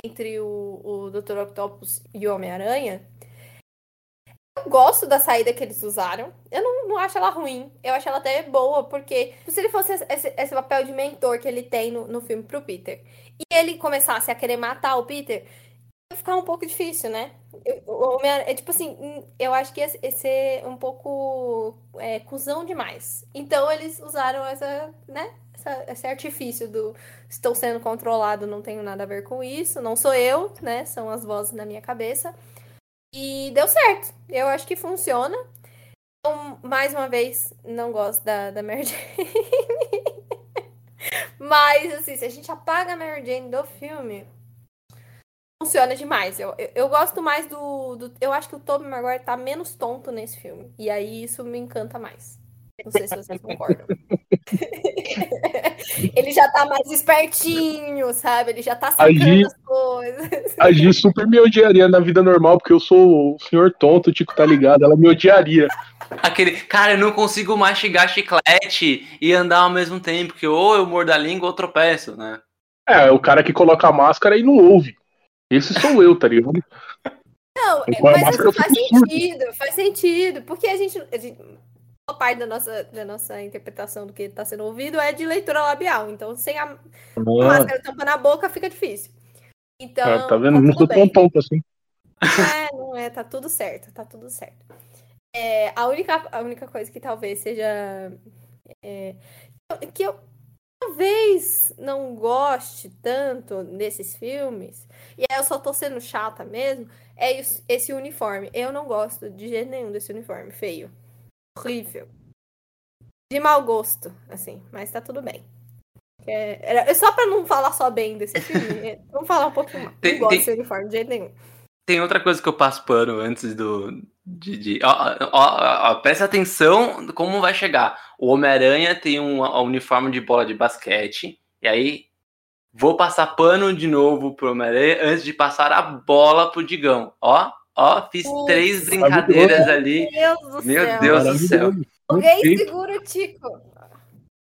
entre o, o Dr. Octopus e o Homem-Aranha eu gosto da saída que eles usaram. Eu não, não acho ela ruim. Eu acho ela até boa, porque se ele fosse esse, esse papel de mentor que ele tem no, no filme pro Peter, e ele começasse a querer matar o Peter, ia ficar um pouco difícil, né? Eu, é tipo assim, eu acho que ia ser um pouco é, cuzão demais. Então eles usaram essa, né? Essa, esse artifício do estou sendo controlado, não tenho nada a ver com isso, não sou eu, né? São as vozes na minha cabeça. E deu certo. Eu acho que funciona. Então, mais uma vez, não gosto da, da Mary (laughs) Jane. Mas, assim, se a gente apaga a Mary Jane do filme, funciona demais. Eu, eu, eu gosto mais do, do, Eu acho que o Tobey Maguire tá menos tonto nesse filme. E aí isso me encanta mais. Não sei se vocês concordam. (laughs) ele já tá mais espertinho, sabe? Ele já tá sacando agir, as coisas. Agir super me odiaria na vida normal, porque eu sou o senhor tonto, o Tico tá ligado, ela me odiaria. Aquele, cara, eu não consigo mastigar chiclete e andar ao mesmo tempo, que ou eu mordo a língua ou tropeço, né? É, o cara que coloca a máscara e não ouve. Esse sou eu, tá ligado? Não, mas isso faz sentido, faz sentido, porque a gente, a gente parte da nossa, da nossa interpretação do que está sendo ouvido é de leitura labial. Então, sem a, a máscara tampando a boca, fica difícil. Então, ah, tá vendo? Tá não sou tão tonto assim. É, não é, tá tudo certo, tá tudo certo. É, a, única, a única coisa que talvez seja. É, que eu talvez não goste tanto nesses filmes, e aí eu só tô sendo chata mesmo, é esse uniforme. Eu não gosto de jeito nenhum desse uniforme feio horrível. De mau gosto, assim, mas tá tudo bem. É, é só pra não falar só bem desse filme. (laughs) É, vamos falar um pouquinho mais. Tem, não gosto tem, desse uniforme de jeito nenhum. Tem outra coisa que eu passo pano antes do. De, de ó, ó, ó, presta atenção como vai chegar. O Homem-Aranha tem um, um uniforme de bola de basquete. E aí, vou passar pano de novo pro Homem-Aranha antes de passar a bola pro Digão. Ó, Ó, fiz três brincadeiras ali. Deus do Meu céu. Deus do céu. Alguém segura o Tico.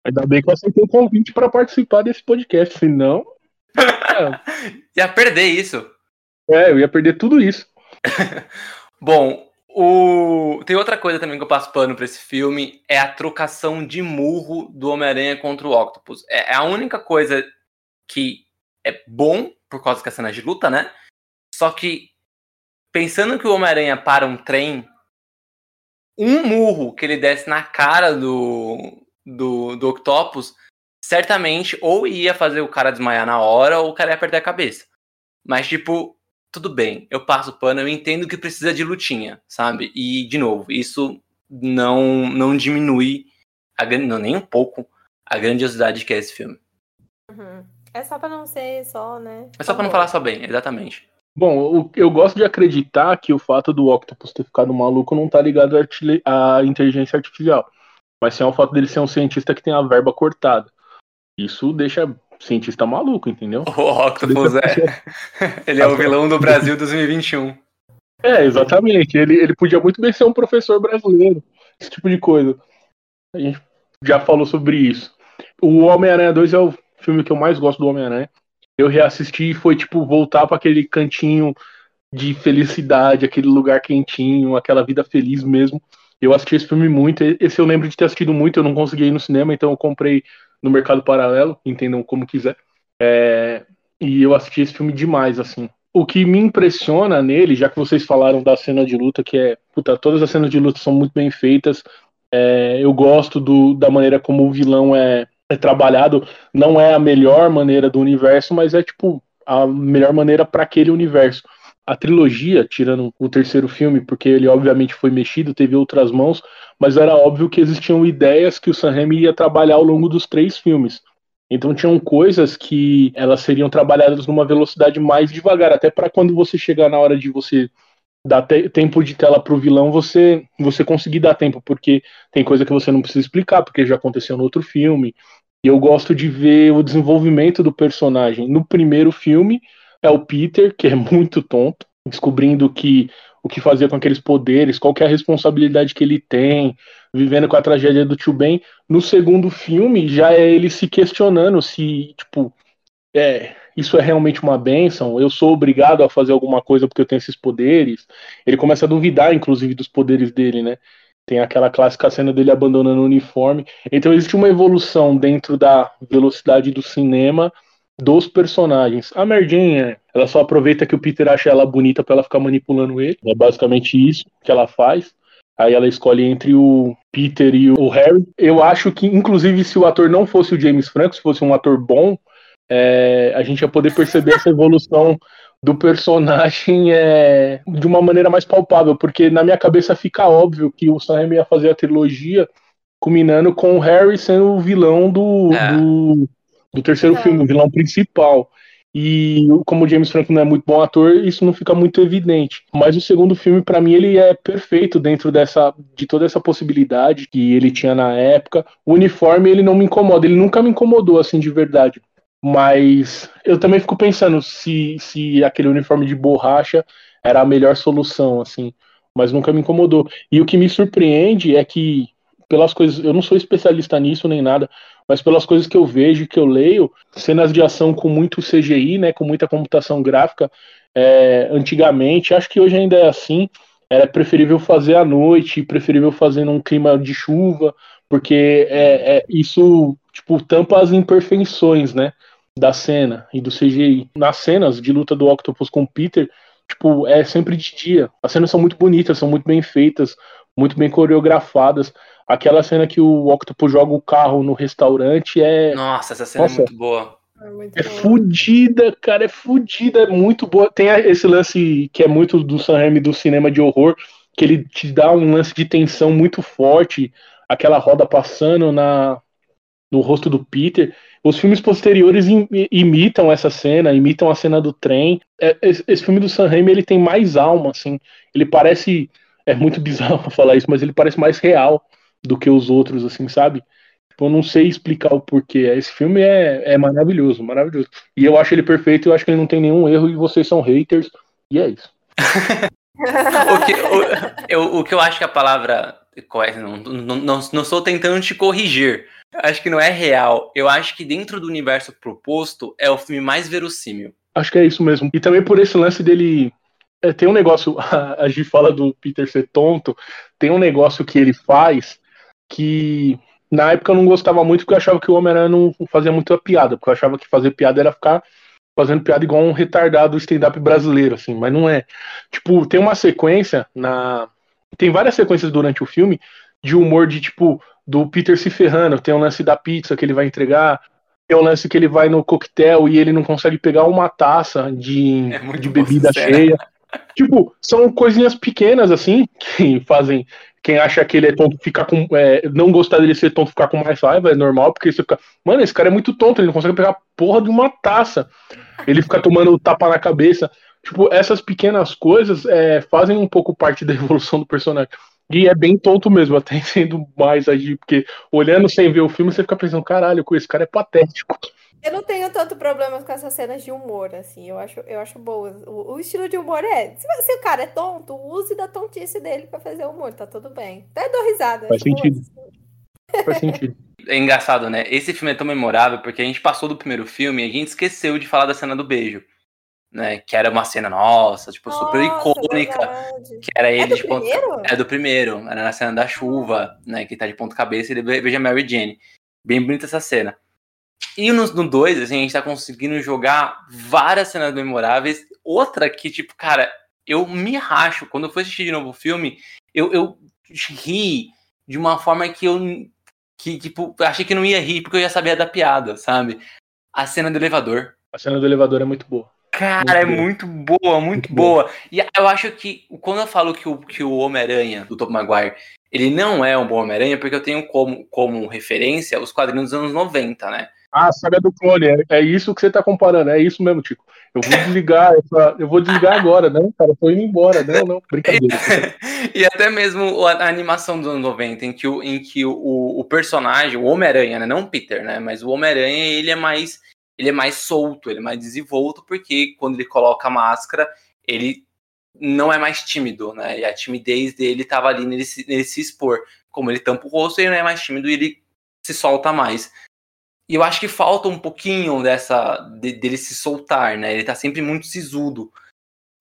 Ainda bem que eu aceitei o convite para participar desse podcast, senão. (laughs) ia perder isso. É, eu ia perder tudo isso. (laughs) Bom, O... Tem outra coisa também que eu passo pano pra esse filme, é a trocação de murro do Homem-Aranha contra o Octopus. É, é a única coisa que é bom, por causa que é cena de luta, né? Só que, pensando que o Homem-Aranha para um trem, um murro que ele desce na cara do, do, do Octopus, certamente ou ia fazer o cara desmaiar na hora ou o cara ia perder a cabeça. Mas, tipo, tudo bem, eu passo o pano, eu entendo que precisa de lutinha, sabe? E, de novo, isso não, não diminui a, não, nem um pouco a grandiosidade que é esse filme. Uhum. É só pra não ser só, né? É só pra não falar só bem, exatamente. Bom, eu gosto de acreditar que o fato do Octopus ter ficado maluco não tá ligado à inteligência artificial. Mas sim ao fato dele ser um cientista que tem a verba cortada. Isso deixa cientista maluco, entendeu? O Octopus é. (laughs) Ele é o vilão do Brasil 2021. É, exatamente. Ele, ele podia muito bem ser um professor brasileiro. Esse tipo de coisa. A gente já falou sobre isso. O Homem-Aranha 2 é o filme que eu mais gosto do Homem-Aranha. Eu reassisti e foi tipo voltar para aquele cantinho de felicidade, aquele lugar quentinho, aquela vida feliz mesmo. Eu assisti esse filme muito. Esse eu lembro de ter assistido muito, eu não consegui ir no cinema, então eu comprei no mercado paralelo, entendam como quiser. É, e eu assisti esse filme demais, assim. O que me impressiona nele, já que vocês falaram da cena de luta, que é. Puta, todas as cenas de luta são muito bem feitas. É, eu gosto do, da maneira como o vilão é, é trabalhado. Não é a melhor maneira do universo, mas é tipo a melhor maneira para aquele universo a trilogia, tirando o terceiro filme, porque ele obviamente foi mexido, teve outras mãos, mas era óbvio que existiam ideias que o Sam Raimi ia trabalhar ao longo dos três filmes. Então tinham coisas que elas seriam trabalhadas numa velocidade mais devagar, até para quando você chegar na hora de você dar te tempo de tela pro vilão, você você conseguir dar tempo, porque tem coisa que você não precisa explicar, porque já aconteceu no outro filme. E eu gosto de ver o desenvolvimento do personagem. No primeiro filme, é o Peter, que é (laughs) muito tonto, descobrindo que o que fazer com aqueles poderes, qual é a responsabilidade que ele tem, vivendo com a tragédia do tio Ben. No segundo filme, já é ele se questionando se, tipo, é, isso é realmente uma benção, eu sou obrigado a fazer alguma coisa porque eu tenho esses poderes. Ele começa a duvidar, inclusive, dos poderes dele, né? Tem aquela clássica cena dele abandonando o uniforme. Então existe uma evolução dentro da velocidade do cinema dos personagens. A Merdinha, ela só aproveita que o Peter acha ela bonita para ela ficar manipulando ele. É basicamente isso que ela faz. Aí ela escolhe entre o Peter e o Harry. Eu acho que, inclusive, se o ator não fosse o James Franco, se fosse um ator bom, é, a gente ia poder perceber essa evolução do personagem (laughs) é, de uma maneira mais palpável, porque na minha cabeça fica óbvio que o Sam ia fazer a trilogia culminando com o Harry sendo o vilão do, é. do, do terceiro filme, o vilão principal. E como o James Franco não é muito bom ator, isso não fica muito evidente. Mas o segundo filme, para mim, ele é perfeito dentro dessa de toda essa possibilidade que ele tinha na época. O uniforme, ele não me incomoda, ele nunca me incomodou assim de verdade. Mas eu também fico pensando se, se aquele uniforme de borracha era a melhor solução, assim. Mas nunca me incomodou. E o que me surpreende é que, pelas coisas, eu não sou especialista nisso nem nada, mas pelas coisas que eu vejo, que eu leio, cenas de ação com muito CGI, né, com muita computação gráfica, é, antigamente, acho que hoje ainda é assim, era preferível fazer à noite, preferível fazer num clima de chuva, porque é, é, isso tipo tampa as imperfeições, né, da cena e do CGI. Nas cenas de luta do Octopus com o Peter, tipo, é sempre de dia. As cenas são muito bonitas, são muito bem feitas, muito bem coreografadas. Aquela cena que o Octopus joga o carro no restaurante é. Nossa, essa cena é Nossa, é muito boa. É, é fudida, cara, é fudida, é muito boa. Tem esse lance que é muito do Sam Raimi do cinema de horror, que ele te dá um lance de tensão muito forte, aquela roda passando na no rosto do Peter. Os filmes posteriores imitam essa cena, imitam a cena do trem. É, esse, filme do Sam Raimi, ele tem mais alma, assim. Ele parece é muito (laughs) bizarro falar isso, mas ele parece mais real do que os outros, assim, sabe? Tipo, eu não sei explicar o porquê. Esse filme é, é maravilhoso, maravilhoso. E eu acho ele perfeito, eu acho que ele não tem nenhum erro e vocês são haters, e é isso. (laughs) o, que, o, eu, o que eu acho que a palavra não, não, não, não estou tentando te corrigir. Acho que não é real. Eu acho que dentro do universo proposto é o filme mais verossímil. Acho que é isso mesmo. E também por esse lance dele é, tem um negócio, (laughs) a, gente fala do Peter ser tonto, tem um negócio que ele faz que na época eu não gostava muito porque eu achava que o Homem-Aranha não fazia muita piada, porque eu achava que fazer piada era ficar fazendo piada igual um retardado stand-up brasileiro, assim, mas não é. Tipo, tem uma sequência na. Tem várias sequências durante o filme de humor de tipo, do Peter se ferrando, tem o um lance da pizza que ele vai entregar, tem o um lance que ele vai no coquetel e ele não consegue pegar uma taça de, é de bebida cheia. Tipo, são coisinhas pequenas, assim, que fazem. Quem acha que ele é tonto ficar com. É, não gostar dele ser tonto ficar com mais raiva, é normal, porque você fica. Mano, esse cara é muito tonto, ele não consegue pegar a porra de uma taça. Ele fica tomando tapa na cabeça. Tipo, essas pequenas coisas é, fazem um pouco parte da evolução do personagem. E é bem tonto mesmo, (laughs) até sendo mais agir, porque olhando sem ver o filme, você fica pensando, caralho, esse cara é patético. Eu não tenho tanto problema com essas cenas de humor, assim. Eu acho, eu acho boas. O, o estilo de humor é. Se, se, o cara é tonto, use da tontice dele pra fazer humor, tá tudo bem. Até dou risada. Faz tipo, sentido. Assim. Faz sentido. (laughs) É engraçado, né? Esse filme é tão memorável porque a gente passou do primeiro filme e a gente esqueceu de falar da cena do beijo. Né, que era uma cena, nossa, tipo, nossa, super icônica. Verdade. Que era é ele é de ponto. É do primeiro. Era na cena da chuva, né? Que tá de ponto cabeça e ele beija Mary Jane. Bem bonita essa cena. E no 2, assim, a gente tá conseguindo jogar várias cenas memoráveis. Outra que, tipo, cara, eu me racho. Quando eu fui assistir de novo o filme, eu, eu ri de uma forma que eu. Que, tipo, achei que não ia rir porque eu já sabia da piada, sabe? A cena do elevador. A cena do elevador é muito boa. Cara, é muito boa, muito, boa. E eu acho que quando eu falo que o, que o Homem-Aranha, do Tom Maguire, ele não é um bom Homem-Aranha, porque eu tenho como, como referência os quadrinhos dos anos 90, né? Ah, a saga do clone, é, é isso que você tá comparando, é isso mesmo, Tico. Eu vou desligar, essa, eu vou desligar agora, não, cara, tô indo embora, não, não, brincadeira. (laughs) e até mesmo a, animação dos anos 90, em que o, em que o, o personagem, o Homem-Aranha, né, não o Peter, né, mas o Homem-Aranha, ele é mais ele é mais solto, ele é mais desenvolto, porque quando ele coloca a máscara, ele não é mais tímido, né? E a timidez dele tava ali nele, nele se expor. Como ele tampa o rosto, ele não é mais tímido e ele se solta mais. E eu acho que falta um pouquinho dessa de, dele se soltar, né? Ele tá sempre muito sisudo.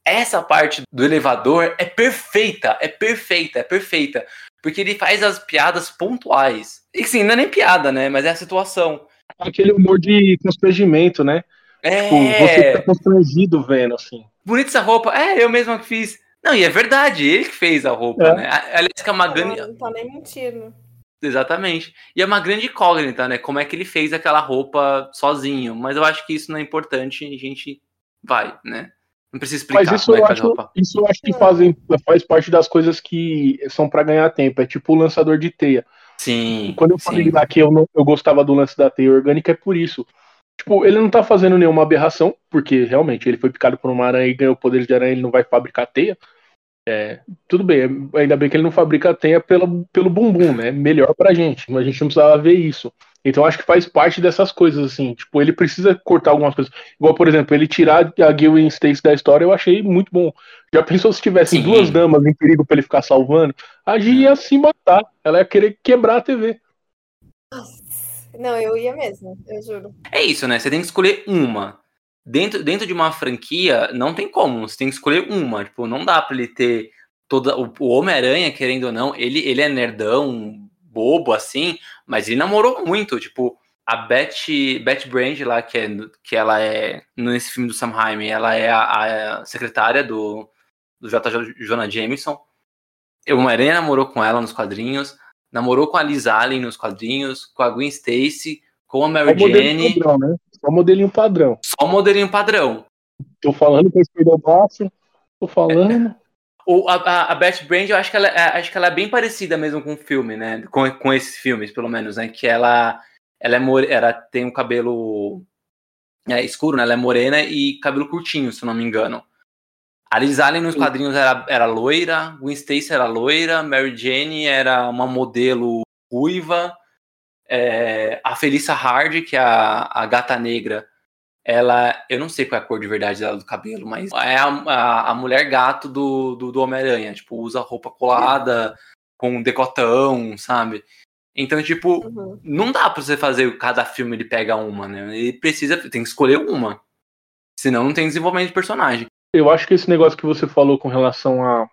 Essa parte do elevador é perfeita, é perfeita, é perfeita. Porque ele faz as piadas pontuais. E sim, não é nem piada, né? Mas é a situação. Aquele humor de constrangimento, né? É. Tipo, você tá constrangido vendo, assim. Bonita essa roupa. É, eu mesmo que fiz. Não, e é verdade, ele que fez a roupa, é. né? Aliás, que é uma grande. Não tá nem mentindo. Exatamente. E é uma grande incógnita, né? Como é que ele fez aquela roupa sozinho. Mas eu acho que isso não é importante e a gente vai, né? Não precisa explicar Mas isso, é eu acho, isso eu acho que fazem, faz parte das coisas que são para ganhar tempo. É tipo o lançador de teia. Sim. Quando eu falei lá que eu, não, eu gostava do lance da teia orgânica, é por isso. Tipo, ele não tá fazendo nenhuma aberração, porque realmente ele foi picado por uma aranha e ganhou poderes de aranha, ele não vai fabricar teia. É, tudo bem, ainda bem que ele não fabrica teia pelo, pelo bumbum, né? Melhor pra gente, mas a gente não precisava ver isso. Então acho que faz parte dessas coisas, assim. Tipo, ele precisa cortar algumas coisas. Igual, por exemplo, ele tirar a Gwen Stacy da história, eu achei muito bom. Já pensou se tivessem duas damas em perigo pra ele ficar salvando? A G ia se matar. Ela ia querer quebrar a TV. Não, eu ia mesmo, eu juro. É isso, né? Você tem que escolher uma. Dentro, dentro de uma franquia, não tem como. Você tem que escolher uma. Tipo, não dá pra ele ter toda. O, o Homem-Aranha, querendo ou não, ele, ele é nerdão, bobo, assim, mas ele namorou muito. Tipo, a Betty, Betty Brand lá, que, é, que ela é. Nesse filme do Sam Raimi, ela é a, a secretária do, do J. Jonah Jameson. O Homem-Aranha namorou com ela nos quadrinhos namorou com a Liz Allen nos quadrinhos, com a Gwen Stacy, com a Mary Só Jane. Padrão, né? Só modelinho padrão. Só modelinho padrão. Tô falando eu o braço, tô falando. É. O, a, a Beth Brand, eu acho que, ela, é, acho que ela é bem parecida mesmo com o filme, né? Com, com esses filmes, pelo menos, né? Que ela, ela, é more, ela tem um cabelo é, escuro, né? Ela é morena e cabelo curtinho, se não me engano. A Liz Allen nos quadrinhos era, era loira, Gwen Stacy era loira, Mary Jane era uma modelo ruiva, é, a Felissa Hard, que é a, a gata negra, ela, eu não sei qual é a cor de verdade dela do cabelo, mas é a, a, a mulher gato do, do, do Homem-Aranha, tipo, usa roupa colada, com um decotão, sabe? Então, tipo, uhum. não dá pra você fazer cada filme ele pega uma, né? Ele precisa, tem que escolher uma. Senão não tem desenvolvimento de personagem. eu acho que esse negócio que você falou com relação à,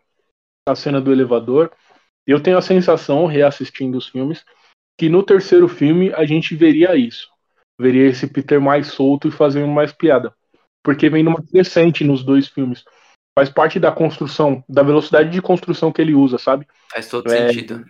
à cena do elevador, eu tenho a sensação, reassistindo os filmes, que no terceiro filme a gente veria isso. Veria esse Peter mais solto e fazendo mais piada. Porque vem numa crescente nos dois filmes. Faz parte da construção, da velocidade de construção que ele usa, sabe? Faz todo é, sentido.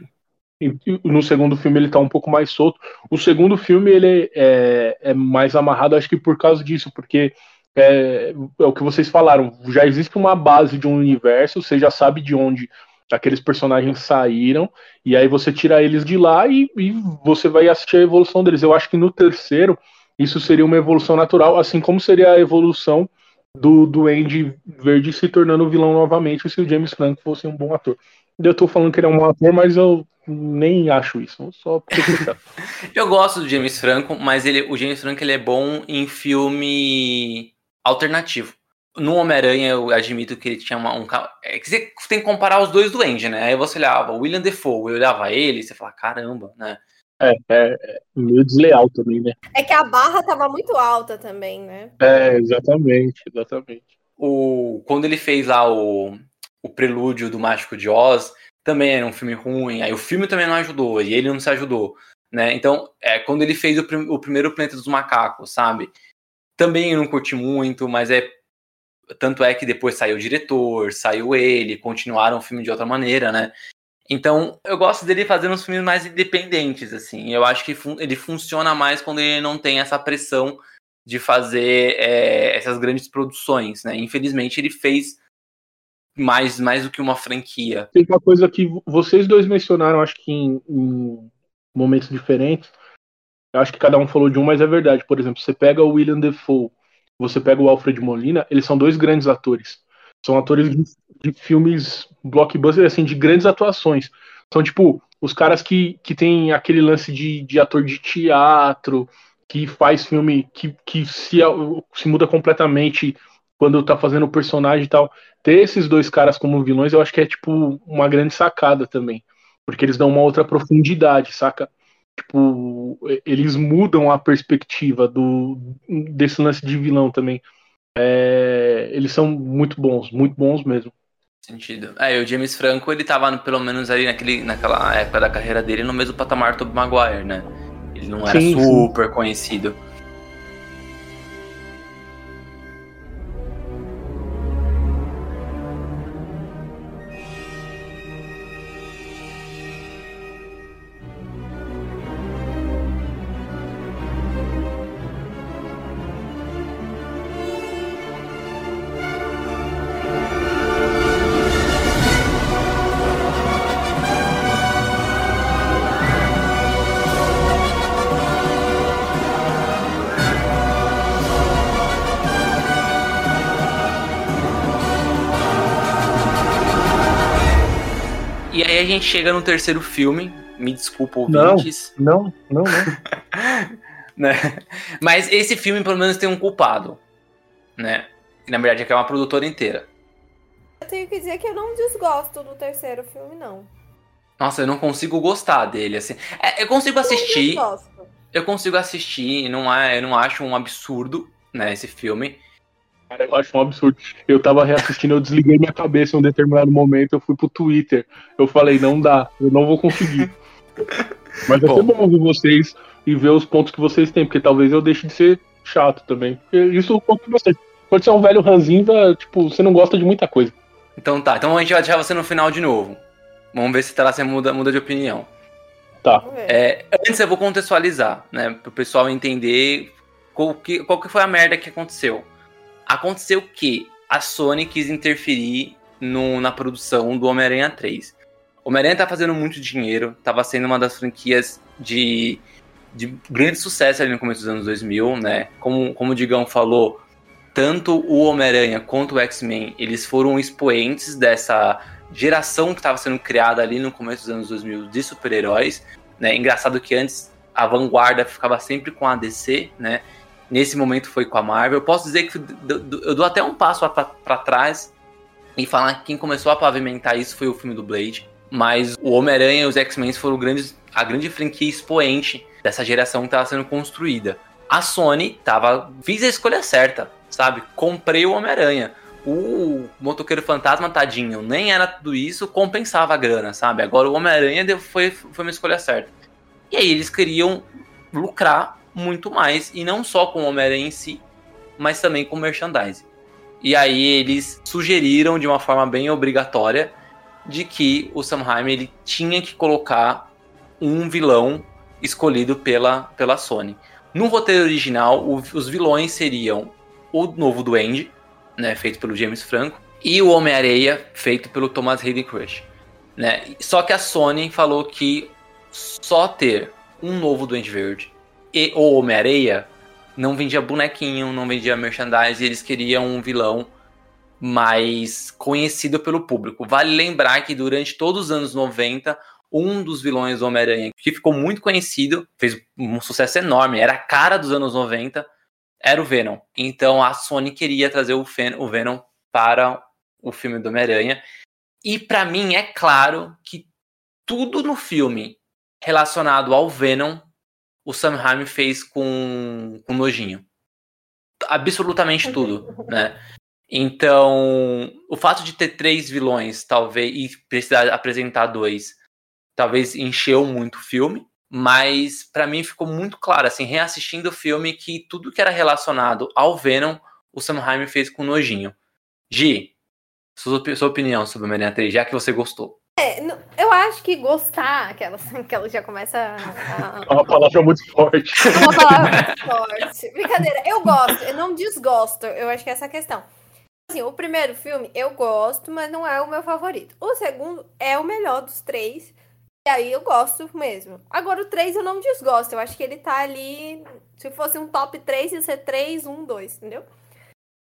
E, no segundo filme ele tá um pouco mais solto. O segundo filme ele é, é mais amarrado, acho que por causa disso, porque é, é, o que vocês falaram. Já existe uma base de um universo, você já sabe de onde aqueles personagens saíram, e aí você tira eles de lá e, e você vai assistir a evolução deles. Eu acho que no terceiro isso seria uma evolução natural, assim como seria a evolução do, do Andy Verde se tornando vilão novamente se o James Franco fosse um bom ator. Eu tô falando que ele é um bom ator, mas eu nem acho isso. Só (laughs) eu gosto do James Franco, mas ele, o James Franco ele é bom em filme alternativo. No Homem-Aranha, eu admito que ele tinha uma, um. É que você tem que comparar os dois do Andy, né? Aí você olhava o William Defoe, eu olhava ele você fala, caramba, né? É, é, é, meio desleal também, né? É que a barra tava muito alta também, né? É, exatamente, exatamente. O, quando ele fez lá o, o prelúdio do Mágico de Oz, também era um filme ruim, aí o filme também não ajudou, e ele não se ajudou, né? Então, é, quando ele fez o, o primeiro Planeta dos Macacos, sabe? Também eu não curti muito, mas é tanto é que depois saiu o diretor, saiu ele, continuaram o filme de outra maneira, né? Então, eu gosto dele fazendo uns filmes mais independentes, assim. Eu acho que fun ele funciona mais quando ele não tem essa pressão de fazer é, essas grandes produções, né? Infelizmente, ele fez mais, mais do que uma franquia. Tem uma coisa que vocês dois mencionaram, acho que em, em momentos diferentes, eu acho que cada um falou de um, mas é verdade. Por exemplo, você pega o William Defoe, você pega o Alfred Molina, eles são dois grandes atores. São atores de, de filmes blockbuster, assim, de grandes atuações. São, tipo, os caras que, que tem aquele lance de, de ator de teatro, que faz filme que, que se, se muda completamente quando tá fazendo o personagem e tal. Ter esses dois caras como vilões, eu acho que é, tipo, uma grande sacada também. Porque eles dão uma outra profundidade, saca? Tipo, eles mudam a perspectiva do desse lance de vilão também. É, eles são muito bons, muito bons mesmo. Sentido. É, o James Franco, ele tava pelo menos ali naquele, naquela época da carreira dele no mesmo patamar do Maguire, né? Ele não era sim, super sim. conhecido. Gente chega no terceiro filme. Me desculpa, ouvintes. Não, não, não, não. (laughs) né? Mas esse filme, pelo menos, tem um culpado. Né? na verdade, é que é uma produtora inteira. Eu tenho que dizer que eu não desgosto do terceiro filme, não. Nossa, eu não consigo gostar dele, assim. É, eu consigo assistir. Eu consigo assistir, não é, eu não acho um absurdo, né, esse filme. Cara, eu acho um absurdo. Eu tava reassistindo, eu desliguei minha cabeça em um determinado momento, eu fui pro Twitter. Eu falei, não dá, eu não vou conseguir. (laughs) Mas é bom. bom ouvir vocês e ver os pontos que vocês têm, porque talvez eu deixe de ser chato também. Isso acontece bastante. Quando você é um velho ranzinza, tipo, você não gosta de muita coisa. Então tá, então a gente vai deixar você no final de novo. Vamos ver se tá lá você muda, muda de opinião. Tá. É, antes eu vou contextualizar, né? Pro pessoal entender qual que, qual que foi a merda que aconteceu. Aconteceu que a Sony quis interferir no, na produção do Homem-Aranha 3. Homem-Aranha tá fazendo muito dinheiro, tava sendo uma das franquias de, de grande sucesso ali no começo dos anos 2000, né? Como, como o Digão falou, tanto o Homem-Aranha quanto o X-Men, eles foram expoentes dessa geração que estava sendo criada ali no começo dos anos 2000 de super-heróis, né? Engraçado que antes a vanguarda ficava sempre com a DC, né? Nesse momento foi com a Marvel. Eu posso dizer que eu dou até um passo para trás e falar que quem começou a pavimentar isso foi o filme do Blade. Mas o Homem-Aranha e os X-Men foram grandes, a grande franquia expoente dessa geração que estava sendo construída. A Sony tava, fiz a escolha certa, sabe? Comprei o Homem-Aranha. o motoqueiro fantasma, tadinho, nem era tudo isso, compensava a grana, sabe? Agora o Homem-Aranha foi, foi uma escolha certa. E aí eles queriam lucrar muito mais, e não só com o Homem-Aranha em si, mas também com merchandising. E aí eles sugeriram de uma forma bem obrigatória de que o Sam Raimi ele tinha que colocar um vilão escolhido pela, pela Sony. No roteiro original, o, os vilões seriam o novo Duende, né, feito pelo James Franco, e o Homem-Areia, feito pelo Thomas Hayden Crush. Né? Só que a Sony falou que só ter um novo Duende Verde e o Homem-Areia não vendia bonequinho, não vendia merchandise, eles queriam um vilão mais conhecido pelo público. Vale lembrar que durante todos os anos 90, um dos vilões do Homem-Aranha que ficou muito conhecido, fez um sucesso enorme, era a cara dos anos 90, era o Venom. Então a Sony queria trazer o, Venom para o filme do Homem-Aranha. E para mim é claro que tudo no filme relacionado ao Venom, o Sam Raimi fez com, com nojinho. Absolutamente tudo, né? Então, o fato de ter três vilões, talvez, e precisar apresentar dois, talvez encheu muito o filme, mas para mim ficou muito claro, assim, reassistindo o filme, que tudo que era relacionado ao Venom, o Sam Raimi fez com nojinho. Gi, sua, sua opinião sobre o Homem-Aranha 3, já que você gostou. É, eu acho que gostar, aquela, (laughs) aquela já começa a. É uma palavra muito forte. É uma palavra muito forte. Brincadeira, eu gosto, eu não desgosto, eu acho que é essa a questão. Assim, o primeiro filme eu gosto, mas não é o meu favorito. O segundo é o melhor dos três. E aí eu gosto mesmo. Agora o 3 eu não desgosto. Eu acho que ele tá ali. Se fosse um top 3, ia ser 3, 1, 2, entendeu?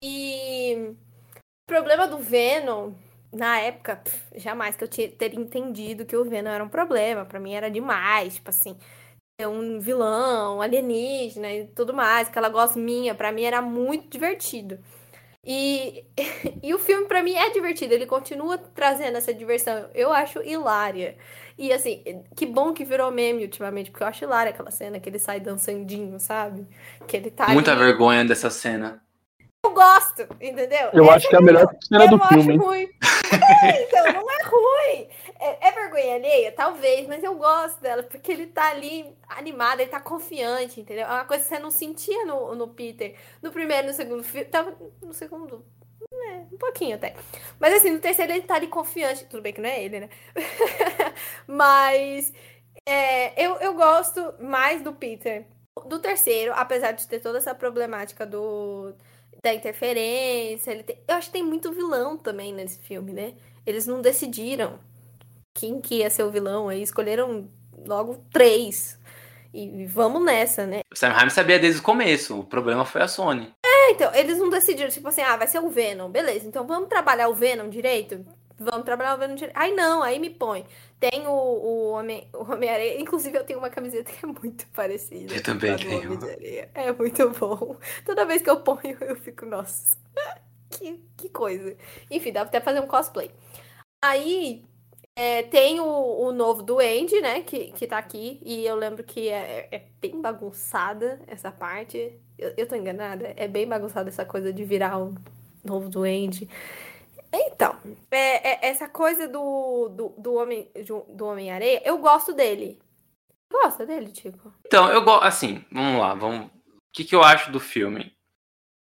E o problema do Venom, na época, pff, jamais que eu teria entendido que o Venom era um problema. para mim era demais, tipo assim, um vilão, alienígena e tudo mais, aquela gosminha, para mim era muito divertido. E, (laughs) e o filme, para mim, é divertido. Ele continua trazendo essa diversão. Eu acho hilária. E assim, que bom que virou meme ultimamente, porque eu acho hilária aquela cena que ele sai dançandinho, sabe? Que ele tá. Muita ali... vergonha dessa cena. Eu gosto, entendeu? Eu Essa acho que é a melhor cena do filme. Acho ruim. É, então, não é ruim. É, é, vergonha alheia? Talvez, mas eu gosto dela, porque ele tá ali animado, ele tá confiante, entendeu? É uma coisa que você não sentia no, no Peter. No primeiro, no segundo filme. Tava no segundo. É, um pouquinho até. Mas assim, no terceiro ele tá ali confiante. Tudo bem que não é ele, né? (laughs) mas é, eu, eu gosto mais do Peter. Do terceiro, apesar de ter toda essa problemática do da interferência. Ele tem... Eu acho que tem muito vilão também nesse filme, né? Eles não decidiram quem que ia ser o vilão, aí escolheram logo três. E vamos nessa, né? O Sam Raimi sabia desde o começo, o problema foi a Sony. É, então, eles não decidiram, tipo assim, ah, vai ser o Venom, beleza, então vamos trabalhar o Venom direito? Vamos trabalhar o Venom direito. Aí não, aí me põe. Tem o, o Homem-Aranha, Homem inclusive eu tenho uma camiseta que é muito parecida. Eu também tenho. É muito bom. Toda vez que eu ponho, eu fico, nossa, (laughs) que, que coisa. Enfim, dá até fazer um cosplay. Aí, é, tem o, o novo Duende, né? Que, que tá aqui. E eu lembro que é, é bem bagunçada essa parte. Eu, eu tô enganada? É bem bagunçada essa coisa de virar um novo Duende. Então, é, é, essa coisa do, do, do Homem do Homem-Areia, eu gosto dele. Gosta dele, tipo? Então, eu gosto. Assim, vamos lá. Vamos... O que, que eu acho do filme?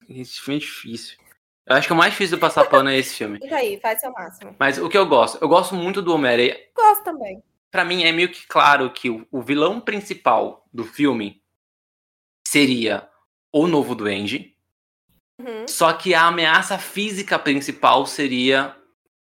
Esse filme é difícil. Eu acho que o mais difícil de passar pano é esse filme. (laughs) Fica aí, faz seu máximo. Mas o que eu gosto? Eu gosto muito do Homem-Aranha. Gosto também. Pra mim é meio que claro que o, o vilão principal do filme seria o novo Duende. Uhum. Só que a ameaça física principal seria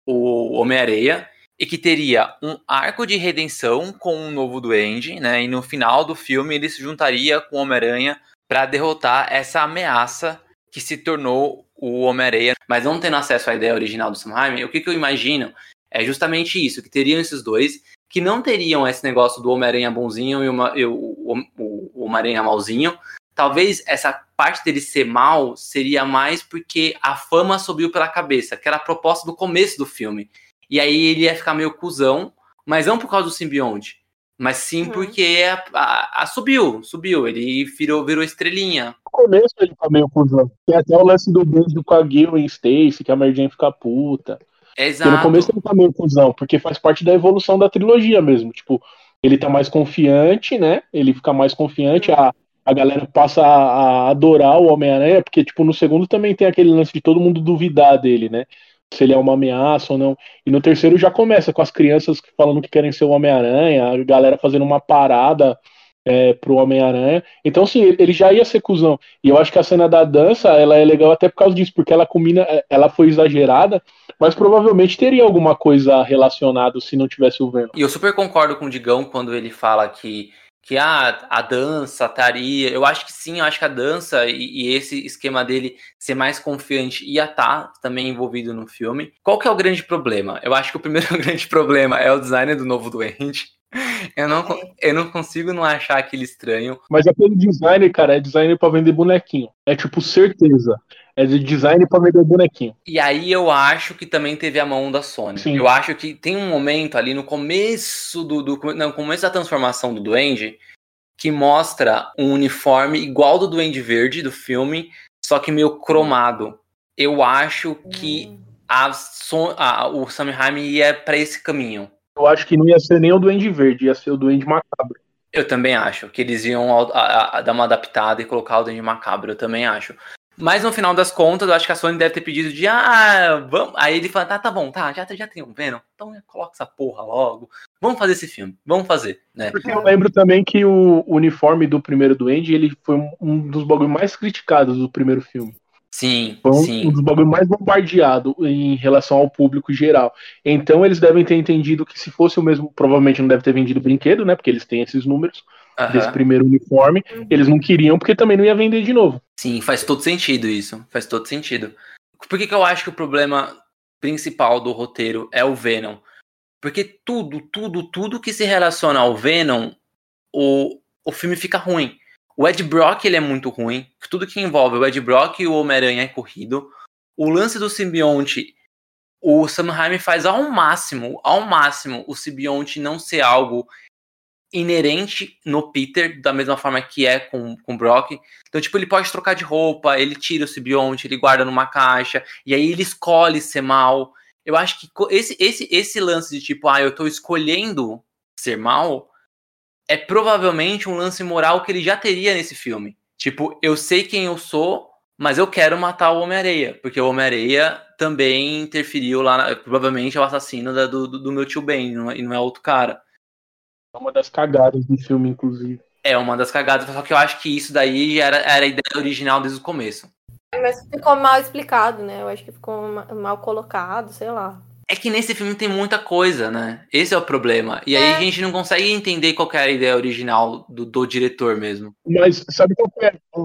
o Homem-Areia. E que teria um arco de redenção com um novo Duende, né? E no final do filme ele se juntaria com o Homem-Aranha para derrotar essa ameaça que se tornou o Homem-Aranha, mas não tendo acesso à ideia original do Sam Raimi, o que, que eu imagino é justamente isso, que teriam esses dois, que não teriam esse negócio do Homem-Aranha bonzinho e, uma, e o, o, o Homem-Aranha malzinho. Talvez essa parte dele ser mal seria mais porque a fama subiu pela cabeça, que era a proposta do começo do filme. E aí ele ia ficar meio cuzão, mas não por causa do simbionte, mas sim uhum. porque a, a, a, subiu, subiu, ele virou, virou estrelinha. No começo ele tá meio cuzão. Tem até o lance do beijo com a Gil em Stacy, que a Jane fica puta. Exato. no começo ele tá meio cuzão, porque faz parte da evolução da trilogia mesmo. Tipo, ele tá mais confiante, né? Ele fica mais confiante, uhum. a, a galera passa a, a adorar o Homem-Aranha, porque, tipo, no segundo também tem aquele lance de todo mundo duvidar dele, né? se ele é uma ameaça ou não. E no terceiro já começa com as crianças falando que querem ser o Homem-Aranha, a galera fazendo uma parada é, pro Homem-Aranha. Então, sim, ele já ia ser cuzão. E eu acho que a cena da dança, ela é legal até por causa disso, porque ela combina, é, ela foi exagerada, mas provavelmente teria alguma coisa relacionada se não tivesse o Venom. E eu super concordo com o Digão quando ele fala que que ah, a dança estaria. Eu acho que sim, eu acho que a dança e, e, esse esquema dele ser mais confiante ia estar tá também envolvido no filme. Qual que é o grande problema? Eu acho que o primeiro (laughs) grande problema é o design do novo doente. Eu não, eu não consigo não achar aquele estranho. Mas aquele design, cara, é design para vender bonequinho. É tipo certeza. É de design para vender bonequinho. E aí eu acho que também teve a mão da Sony. Sim. Eu acho que tem um momento ali no começo do, do não, começo da transformação do Duende que mostra um uniforme igual do Duende Verde do filme, só que meio cromado. Eu acho que hum. a, a, o Sam Raimi ia para esse caminho. Eu acho que não ia ser nem o Duende Verde, ia ser o Duende Macabro. Eu também acho que eles iam a, a, a dar uma adaptada e colocar o Duende Macabro. Eu também acho. Mas no final das contas, eu acho que a Sony deve ter pedido de ah, vamos. Aí ele fala, tá, tá bom, tá, já, já tem um Venom, então coloca essa porra logo. Vamos fazer esse filme, vamos fazer, né? Porque eu lembro também que o uniforme do primeiro Duende, ele foi um dos bagulhos mais criticados do primeiro filme. Sim, foi um, sim. um dos bagulhos mais bombardeados em relação ao público geral. Então eles devem ter entendido que se fosse o mesmo, provavelmente não deve ter vendido brinquedo, né? Porque eles têm esses números uhum. desse primeiro uniforme. Eles não queriam porque também não ia vender de novo. Sim, faz todo sentido isso. Faz todo sentido. Por que, que eu acho que o problema principal do roteiro é o Venom? Porque tudo, tudo, tudo que se relaciona ao Venom, o, o filme fica ruim. O Ed Brock ele é muito ruim. Tudo que envolve o Ed Brock e o Homem-Aranha é corrido. O lance do simbionte, o Sam Raimi faz ao máximo, ao máximo, o simbionte não ser algo inerente no Peter, da mesma forma que é com, com o Brock. Então, tipo, ele pode trocar de roupa, ele tira o simbionte, ele guarda numa caixa, e aí ele escolhe ser mal. Eu acho que esse, esse, esse lance de tipo, ah, eu tô escolhendo ser mal, é provavelmente um lance moral que ele já teria nesse filme. Tipo, eu sei quem eu sou, mas eu quero matar o Homem-Areia, porque o Homem-Areia também interferiu lá, provavelmente é o assassino da, do, do meu tio Ben, é, e não é outro cara. É uma das cagadas do filme, inclusive. É uma das cagadas, só que eu acho que isso daí era, era a ideia original desde o começo. Mas ficou mal explicado, né? Eu acho que ficou mal colocado, sei lá. É que nesse filme tem muita coisa, né? Esse é o problema. E aí é. a gente não consegue entender qual é a ideia original do, do diretor mesmo. Mas sabe qual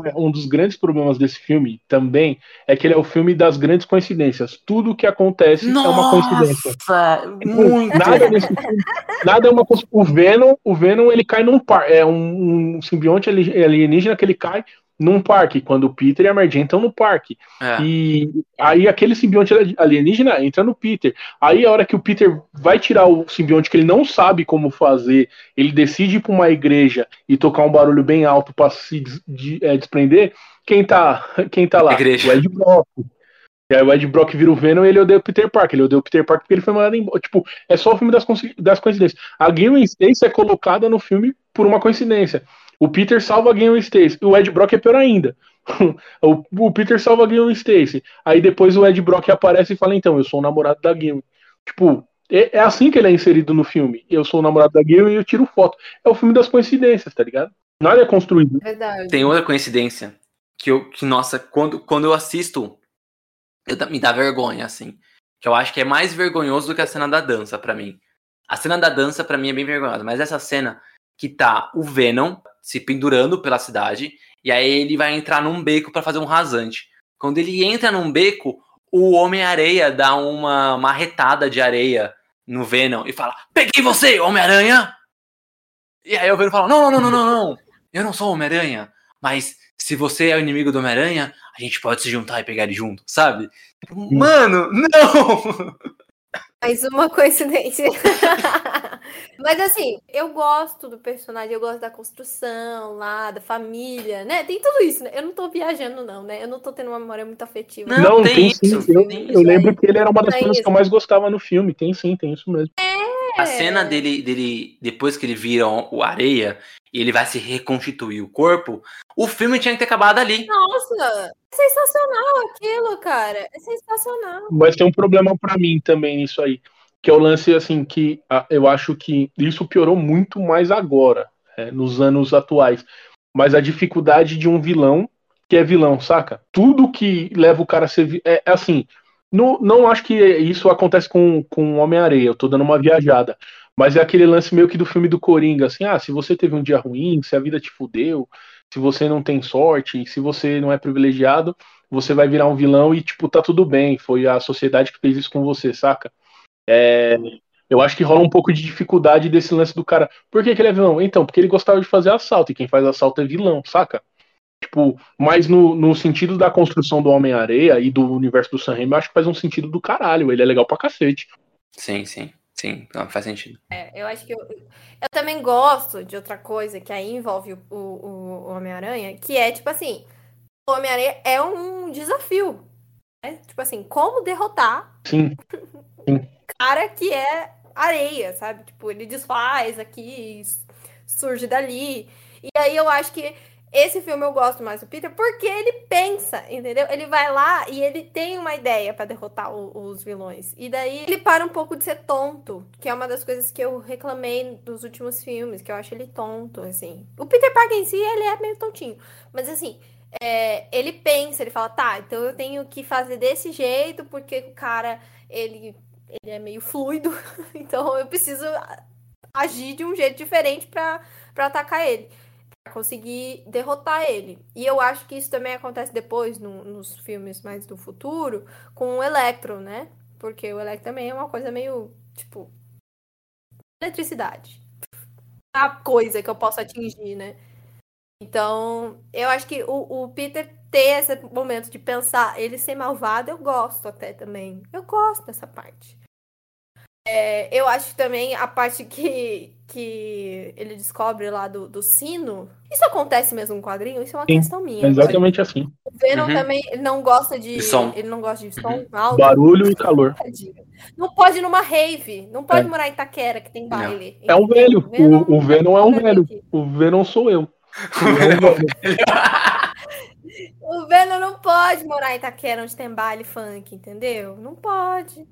é um dos grandes problemas desse filme também? É que ele é o filme das grandes coincidências. Tudo que acontece Nossa, é uma coincidência. Muito. Nada nesse filme, nada é uma coisa. O Venom, o Venom ele cai num par. É um, um simbionte alienígena que ele cai num parque, quando o Peter e a Mary Jane estão no parque. É. E aí aquele simbionte alienígena entra no Peter. Aí a hora que o Peter vai tirar o simbionte que ele não sabe como fazer, ele decide ir para uma igreja e tocar um barulho bem alto para se de, é, desprender. Quem tá, (laughs) quem tá lá? Igreja. O Ed Brock. E aí o Ed Brock vira o Venom e ele odeia o Peter Parker. Ele odeia o Peter Parker porque ele foi mandado embora. Tipo, é só o filme das, das coincidências. A Gwen Stacy é colocada no filme por uma coincidência. O Peter salva a Gwen Stacy. O Ed Brock é pior ainda. (laughs) o, o, Peter salva a Gwen Stacy. Aí depois o Ed Brock aparece e fala: Então, eu sou o namorado da Gwen. Tipo, é, é, assim que ele é inserido no filme. Eu sou o namorado da Gwen e eu tiro foto. É o filme das coincidências, tá ligado? Nada é construído. Verdade. Tem outra coincidência que eu, que nossa, quando, quando eu assisto, eu, me dá vergonha, assim. Que eu acho que é mais vergonhoso do que a cena da dança, para mim. A cena da dança, para mim, é bem vergonhosa, mas essa cena que tá o Venom se pendurando pela cidade, e aí ele vai entrar num beco para fazer um rasante. Quando ele entra num beco, o Homem-Areia dá uma marretada de areia no Venom e fala: Peguei você, Homem-Aranha! E aí o Venom fala: Não, não, não, não, não, não, eu não sou Homem-Aranha, mas se você é o inimigo do Homem-Aranha, a gente pode se juntar e pegar ele junto, sabe? Mano, não! Mais uma coincidência. (laughs) Mas assim, eu gosto do personagem, eu gosto da construção lá, da família, né? Tem tudo isso, né? Eu não tô viajando, não, né? Eu não tô tendo uma memória muito afetiva. Não, não tem, tem isso, sim. Eu, tem eu lembro que ele era uma das coisas que eu mais gostava no filme. Tem sim, tem isso mesmo. É. A cena dele, dele, depois que ele vira o areia e ele vai se reconstituir o corpo, o filme tinha que ter acabado ali. Nossa, é sensacional aquilo, cara. É sensacional. Mas tem um problema para mim também nisso aí que é o lance assim que eu acho que isso piorou muito mais agora, é, nos anos atuais. Mas a dificuldade de um vilão que é vilão, saca? Tudo que leva o cara a ser é, é assim. Não, não acho que isso acontece com, com Homem-Areia, eu tô dando uma viajada. Mas é aquele lance meio que do filme do Coringa, assim, ah, se você teve um dia ruim, se a vida te fudeu, se você não tem sorte, se você não é privilegiado, você vai virar um vilão e, tipo, tá tudo bem, foi a sociedade que fez isso com você, saca? É, eu acho que rola um pouco de dificuldade desse lance do cara. Por que, que ele é vilão? Então, porque ele gostava de fazer assalto, e quem faz assalto é vilão, saca? Tipo, mas no, no sentido da construção do Homem-Areia e do universo do Sam Raimi, eu acho que faz um sentido do caralho. Ele é legal pra cacete. Sim, sim. Sim, não, faz sentido. É, eu acho que eu, eu também gosto de outra coisa que aí envolve o, o, o Homem-Aranha, que é tipo assim, o Homem-Aranha é um desafio. Né? Tipo assim, como derrotar Sim. Sim (laughs) cara que é areia, sabe? Tipo, ele desfaz aqui, surge dali. E aí eu acho que esse filme eu gosto mais do Peter porque ele pensa, entendeu? Ele vai lá e ele tem uma ideia para derrotar o, os vilões. E daí ele para um pouco de ser tonto, que é uma das coisas que eu reclamei dos últimos filmes, que eu acho ele tonto, assim. O Peter Parker em si, ele é meio tontinho, mas assim, é, ele pensa, ele fala, tá, então eu tenho que fazer desse jeito porque o cara, ele ele é meio fluido, (laughs) então eu preciso agir de um jeito diferente para atacar ele, para conseguir derrotar ele. E eu acho que isso também acontece depois no, nos filmes mais do futuro com o Electro, né? Porque o Electro também é uma coisa meio tipo eletricidade. A coisa que eu posso atingir, né? Então, eu acho que o, o Peter ter esse momento de pensar ele ser malvado, eu gosto até também. Eu gosto dessa parte. É, eu acho também a parte que, que ele descobre lá do, do sino. Isso acontece mesmo no quadrinho? Isso é uma Sim, questão minha. É exatamente assim. O Venom uhum. também não gosta de. de som. Ele não gosta de som uhum. alto. Barulho e calor. Não pode ir numa rave. Não pode é. morar em Itaquera, que tem baile. É um velho. O Venom, o, o Venom é um velho. O Venom sou eu. (laughs) o Venom (laughs) não pode morar em Itaquera, onde tem baile funk, entendeu? Não pode.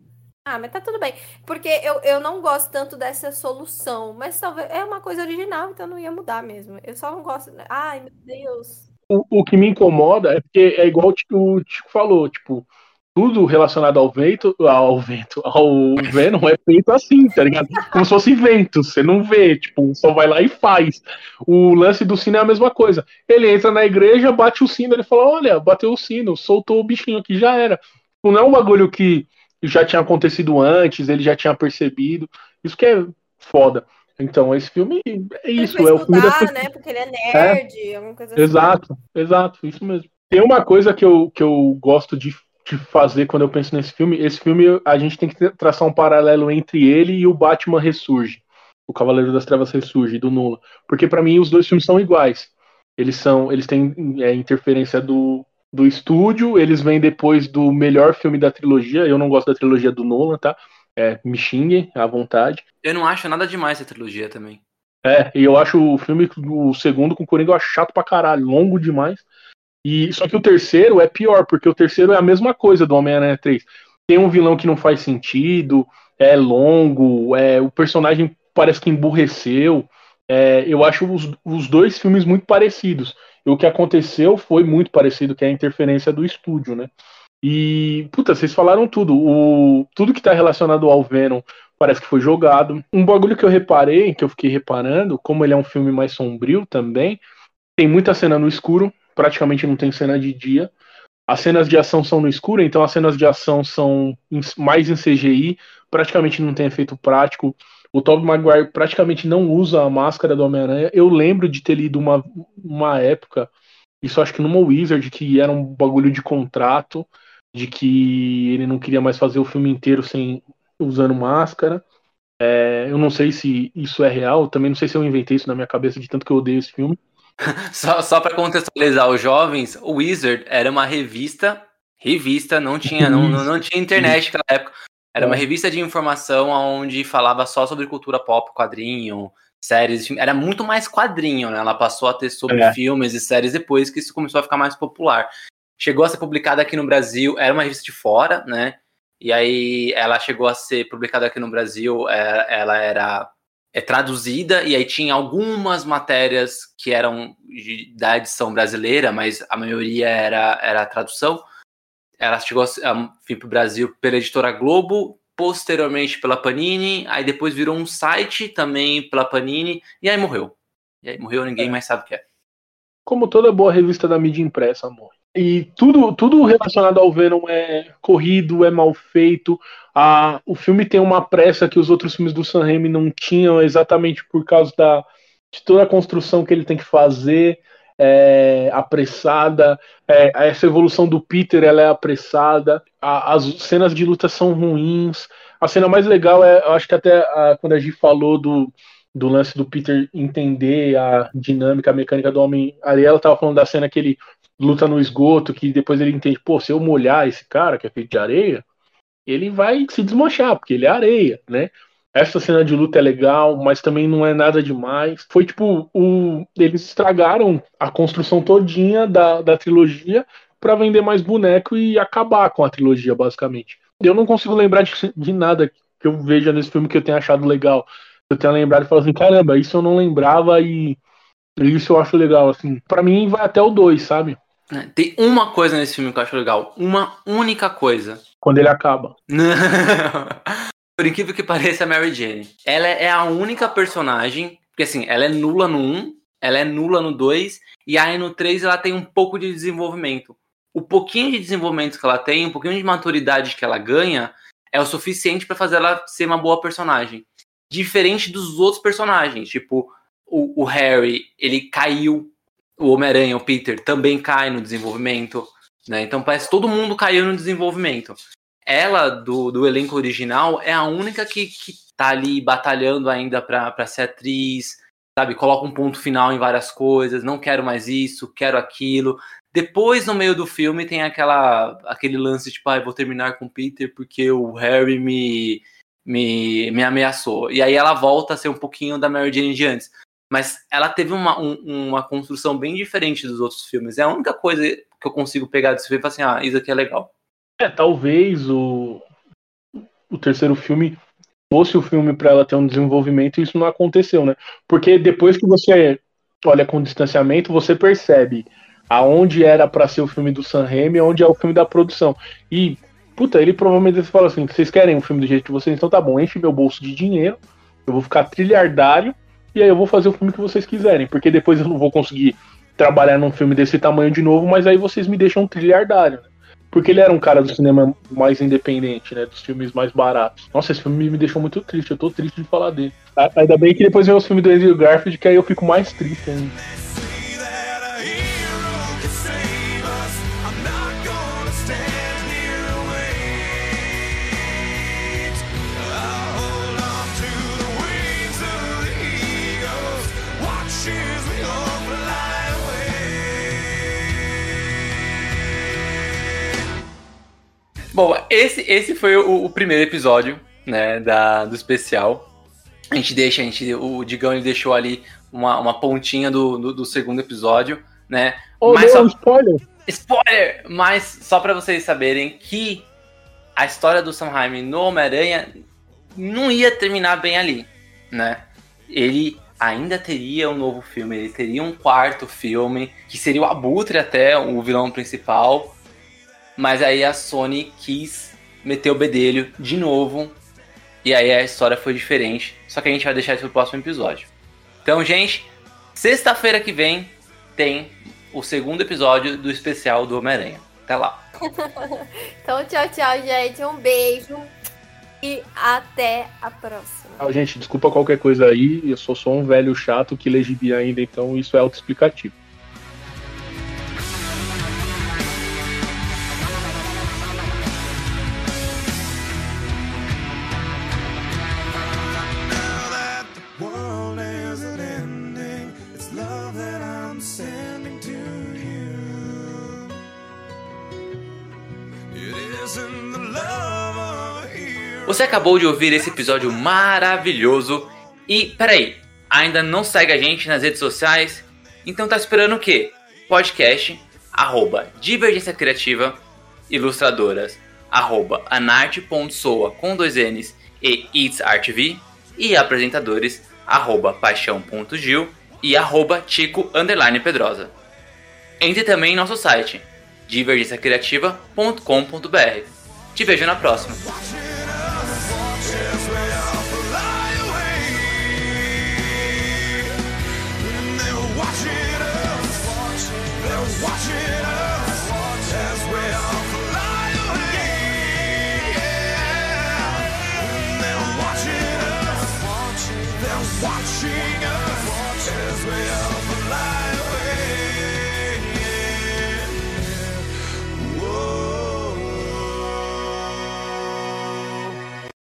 Ah, mas tá tudo bem. Porque eu, eu não gosto tanto dessa solução. Mas talvez é uma coisa original, então não ia mudar mesmo. Eu só não gosto. Né? Ai, meu Deus. O, o que me incomoda é porque é igual o Tico falou, tipo, tudo relacionado ao vento, ao vento, ao Venom é feito assim, tá ligado? Como se fosse vento, você não vê, tipo, só vai lá e faz. O lance do sino é a mesma coisa. Ele entra na igreja, bate o sino, ele fala: Olha, bateu o sino, soltou o bichinho aqui, já era. Não é um bagulho que já tinha acontecido antes, ele já tinha percebido. Isso que é foda. Então, esse filme é isso. Ele é o filme da... né? Porque ele é nerd, é. alguma coisa assim. Exato, exato, isso mesmo. Tem uma coisa que eu, que eu gosto de, de fazer quando eu penso nesse filme. Esse filme, a gente tem que traçar um paralelo entre ele e o Batman Ressurge. O Cavaleiro das Trevas Ressurge, do Nula. Porque para mim os dois filmes são iguais. Eles são, eles têm é, interferência do, do estúdio, eles vêm depois do melhor filme da trilogia. Eu não gosto da trilogia do Nolan, tá? É, me xinguem à vontade. Eu não acho nada demais essa trilogia também. É, e eu acho o filme, o segundo com o Coringa, eu acho chato pra caralho, longo demais. E só que o terceiro é pior, porque o terceiro é a mesma coisa do Homem-Aranha 3. Tem um vilão que não faz sentido, é longo, é, o personagem parece que emburreceu. É, eu acho os, os dois filmes muito parecidos. E o que aconteceu foi muito parecido, que é a interferência do estúdio, né? E, puta, vocês falaram tudo. O, tudo que tá relacionado ao Venom parece que foi jogado. Um bagulho que eu reparei, que eu fiquei reparando, como ele é um filme mais sombrio também, tem muita cena no escuro, praticamente não tem cena de dia. As cenas de ação são no escuro, então as cenas de ação são mais em CGI, praticamente não tem efeito prático. O Tobey Maguire praticamente não usa a máscara do Homem-Aranha. Eu lembro de ter lido uma, uma época, isso acho que numa Wizard, que era um bagulho de contrato, de que ele não queria mais fazer o filme inteiro sem usando máscara. É, eu não sei se isso é real, também não sei se eu inventei isso na minha cabeça de tanto que eu odeio esse filme. (laughs) só só para contextualizar os jovens, o Wizard era uma revista, revista, não tinha, não, não, tinha internet naquela época. Era uma é. revista de informação onde falava só sobre cultura pop, quadrinho, séries, era muito mais quadrinho, né? Ela passou a ter sobre é. filmes e séries depois que isso começou a ficar mais popular. Chegou a ser publicada aqui no Brasil, era uma revista de fora, né? E aí ela chegou a ser publicada aqui no Brasil, é, ela era é, traduzida, e aí tinha algumas matérias que eram de, da edição brasileira, mas a maioria era, era a tradução. Ela chegou a vir para o Brasil pela editora Globo, posteriormente pela Panini, aí depois virou um site também pela Panini, e aí morreu. E aí morreu, ninguém é. mais sabe o que é. Como toda boa revista da mídia impressa, amor. E tudo, tudo relacionado ao Venom é corrido, é mal feito. Ah, o filme tem uma pressa que os outros filmes do Sam Raimi não tinham, exatamente por causa da, de toda a construção que ele tem que fazer, é, apressada. É, essa evolução do Peter ela é apressada. A, as cenas de luta são ruins. A cena mais legal é, eu acho que até a, quando a gente falou do, do lance do Peter entender a dinâmica, a mecânica do Homem-Areia, ela estava falando da cena que ele luta no esgoto, que depois ele entende, pô, se eu molhar esse cara que é feito de areia, ele vai se desmanchar, porque ele é areia, né? Essa cena de luta é legal, mas também não é nada demais. Foi tipo, o, eles estragaram a construção todinha da, da trilogia para vender mais boneco e acabar com a trilogia, basicamente. Eu não consigo lembrar de, de nada que eu veja nesse filme que eu tenha achado legal. Eu tenha lembrado e falado assim, caramba, isso eu não lembrava e isso eu acho legal, assim. para mim vai até o 2, sabe? É, tem uma coisa nesse filme que eu acho legal. Uma única coisa. Quando ele acaba. (laughs) Por incrível que pareça, a Mary Jane. Ela é a única personagem. Porque assim, ela é nula no 1, ela é nula no 2, e aí no 3 ela tem um pouco de desenvolvimento. O pouquinho de desenvolvimento que ela tem, um pouquinho de maturidade que ela ganha, é o suficiente para fazer ela ser uma boa personagem. Diferente dos outros personagens. Tipo, o, o Harry, ele caiu o Homem-Aranha, o Peter, também cai no desenvolvimento, né? Então parece que todo mundo caiu no desenvolvimento. Ela, do, do elenco original, é a única que, que tá ali batalhando ainda para ser atriz, sabe? Coloca um ponto final em várias coisas, não quero mais isso, quero aquilo. Depois, no meio do filme, tem aquela, aquele lance tipo, ah, vou terminar com o Peter porque o Harry me, me, me ameaçou. E aí ela volta a ser um pouquinho da Mary Jane de antes mas ela teve uma, um, uma construção bem diferente dos outros filmes. É a única coisa que eu consigo pegar desse filme e falar assim, ah, isso aqui é legal. É, talvez o, o terceiro filme fosse o filme para ela ter um desenvolvimento e isso não aconteceu, né? Porque depois que você olha com distanciamento, você percebe aonde era para ser o filme do Sam Raimi e onde é o filme da produção. E, puta, ele provavelmente fala assim, vocês querem um filme do jeito de vocês, então tá bom, enche meu bolso de dinheiro, eu vou ficar trilhardário e aí eu vou fazer o filme que vocês quiserem, porque depois eu não vou conseguir trabalhar num filme desse tamanho de novo, mas aí vocês me deixam trilhardário, né? Porque ele era um cara do cinema mais independente, né? Dos filmes mais baratos. Nossa, esse filme me deixou muito triste, eu tô triste de falar dele. Ainda bem que depois vem os filmes do Andrew Garfield, que aí eu fico mais triste ainda. Bom, esse, esse foi o, o, primeiro episódio, né, da, do especial. A gente deixa, a gente, o Digão ele deixou ali uma, uma pontinha do, do, do segundo episódio, né? Oh, mas não, só... spoiler! Spoiler! Mas só para vocês saberem que a história do Sam Raimi no Homem-Aranha não ia terminar bem ali, né? Ele ainda teria um novo filme, ele teria um quarto filme, que seria o Abutre até, o vilão principal, mas aí a Sony quis meter o bedelho de novo. E aí a história foi diferente. Só que a gente vai deixar isso pro próximo episódio. Então, gente, sexta-feira que vem tem o segundo episódio do especial do Homem-Aranha. Até lá. (laughs) então, tchau, tchau, gente. Um beijo. E até a próxima. Ah, gente, desculpa qualquer coisa aí. Eu sou só um velho chato que legibia ainda, então isso é autoexplicativo. Você acabou de ouvir esse episódio maravilhoso e, peraí, ainda não segue a gente nas redes sociais? Então tá esperando o quê? Podcast, arroba Divergência Criativa, ilustradoras, arroba anarte.soa com dois N's e itsartv e apresentadores, arroba paixão.gil e arroba tico underline pedrosa. Entre também em nosso site, divergenciacriativa.com.br. Te vejo na próxima.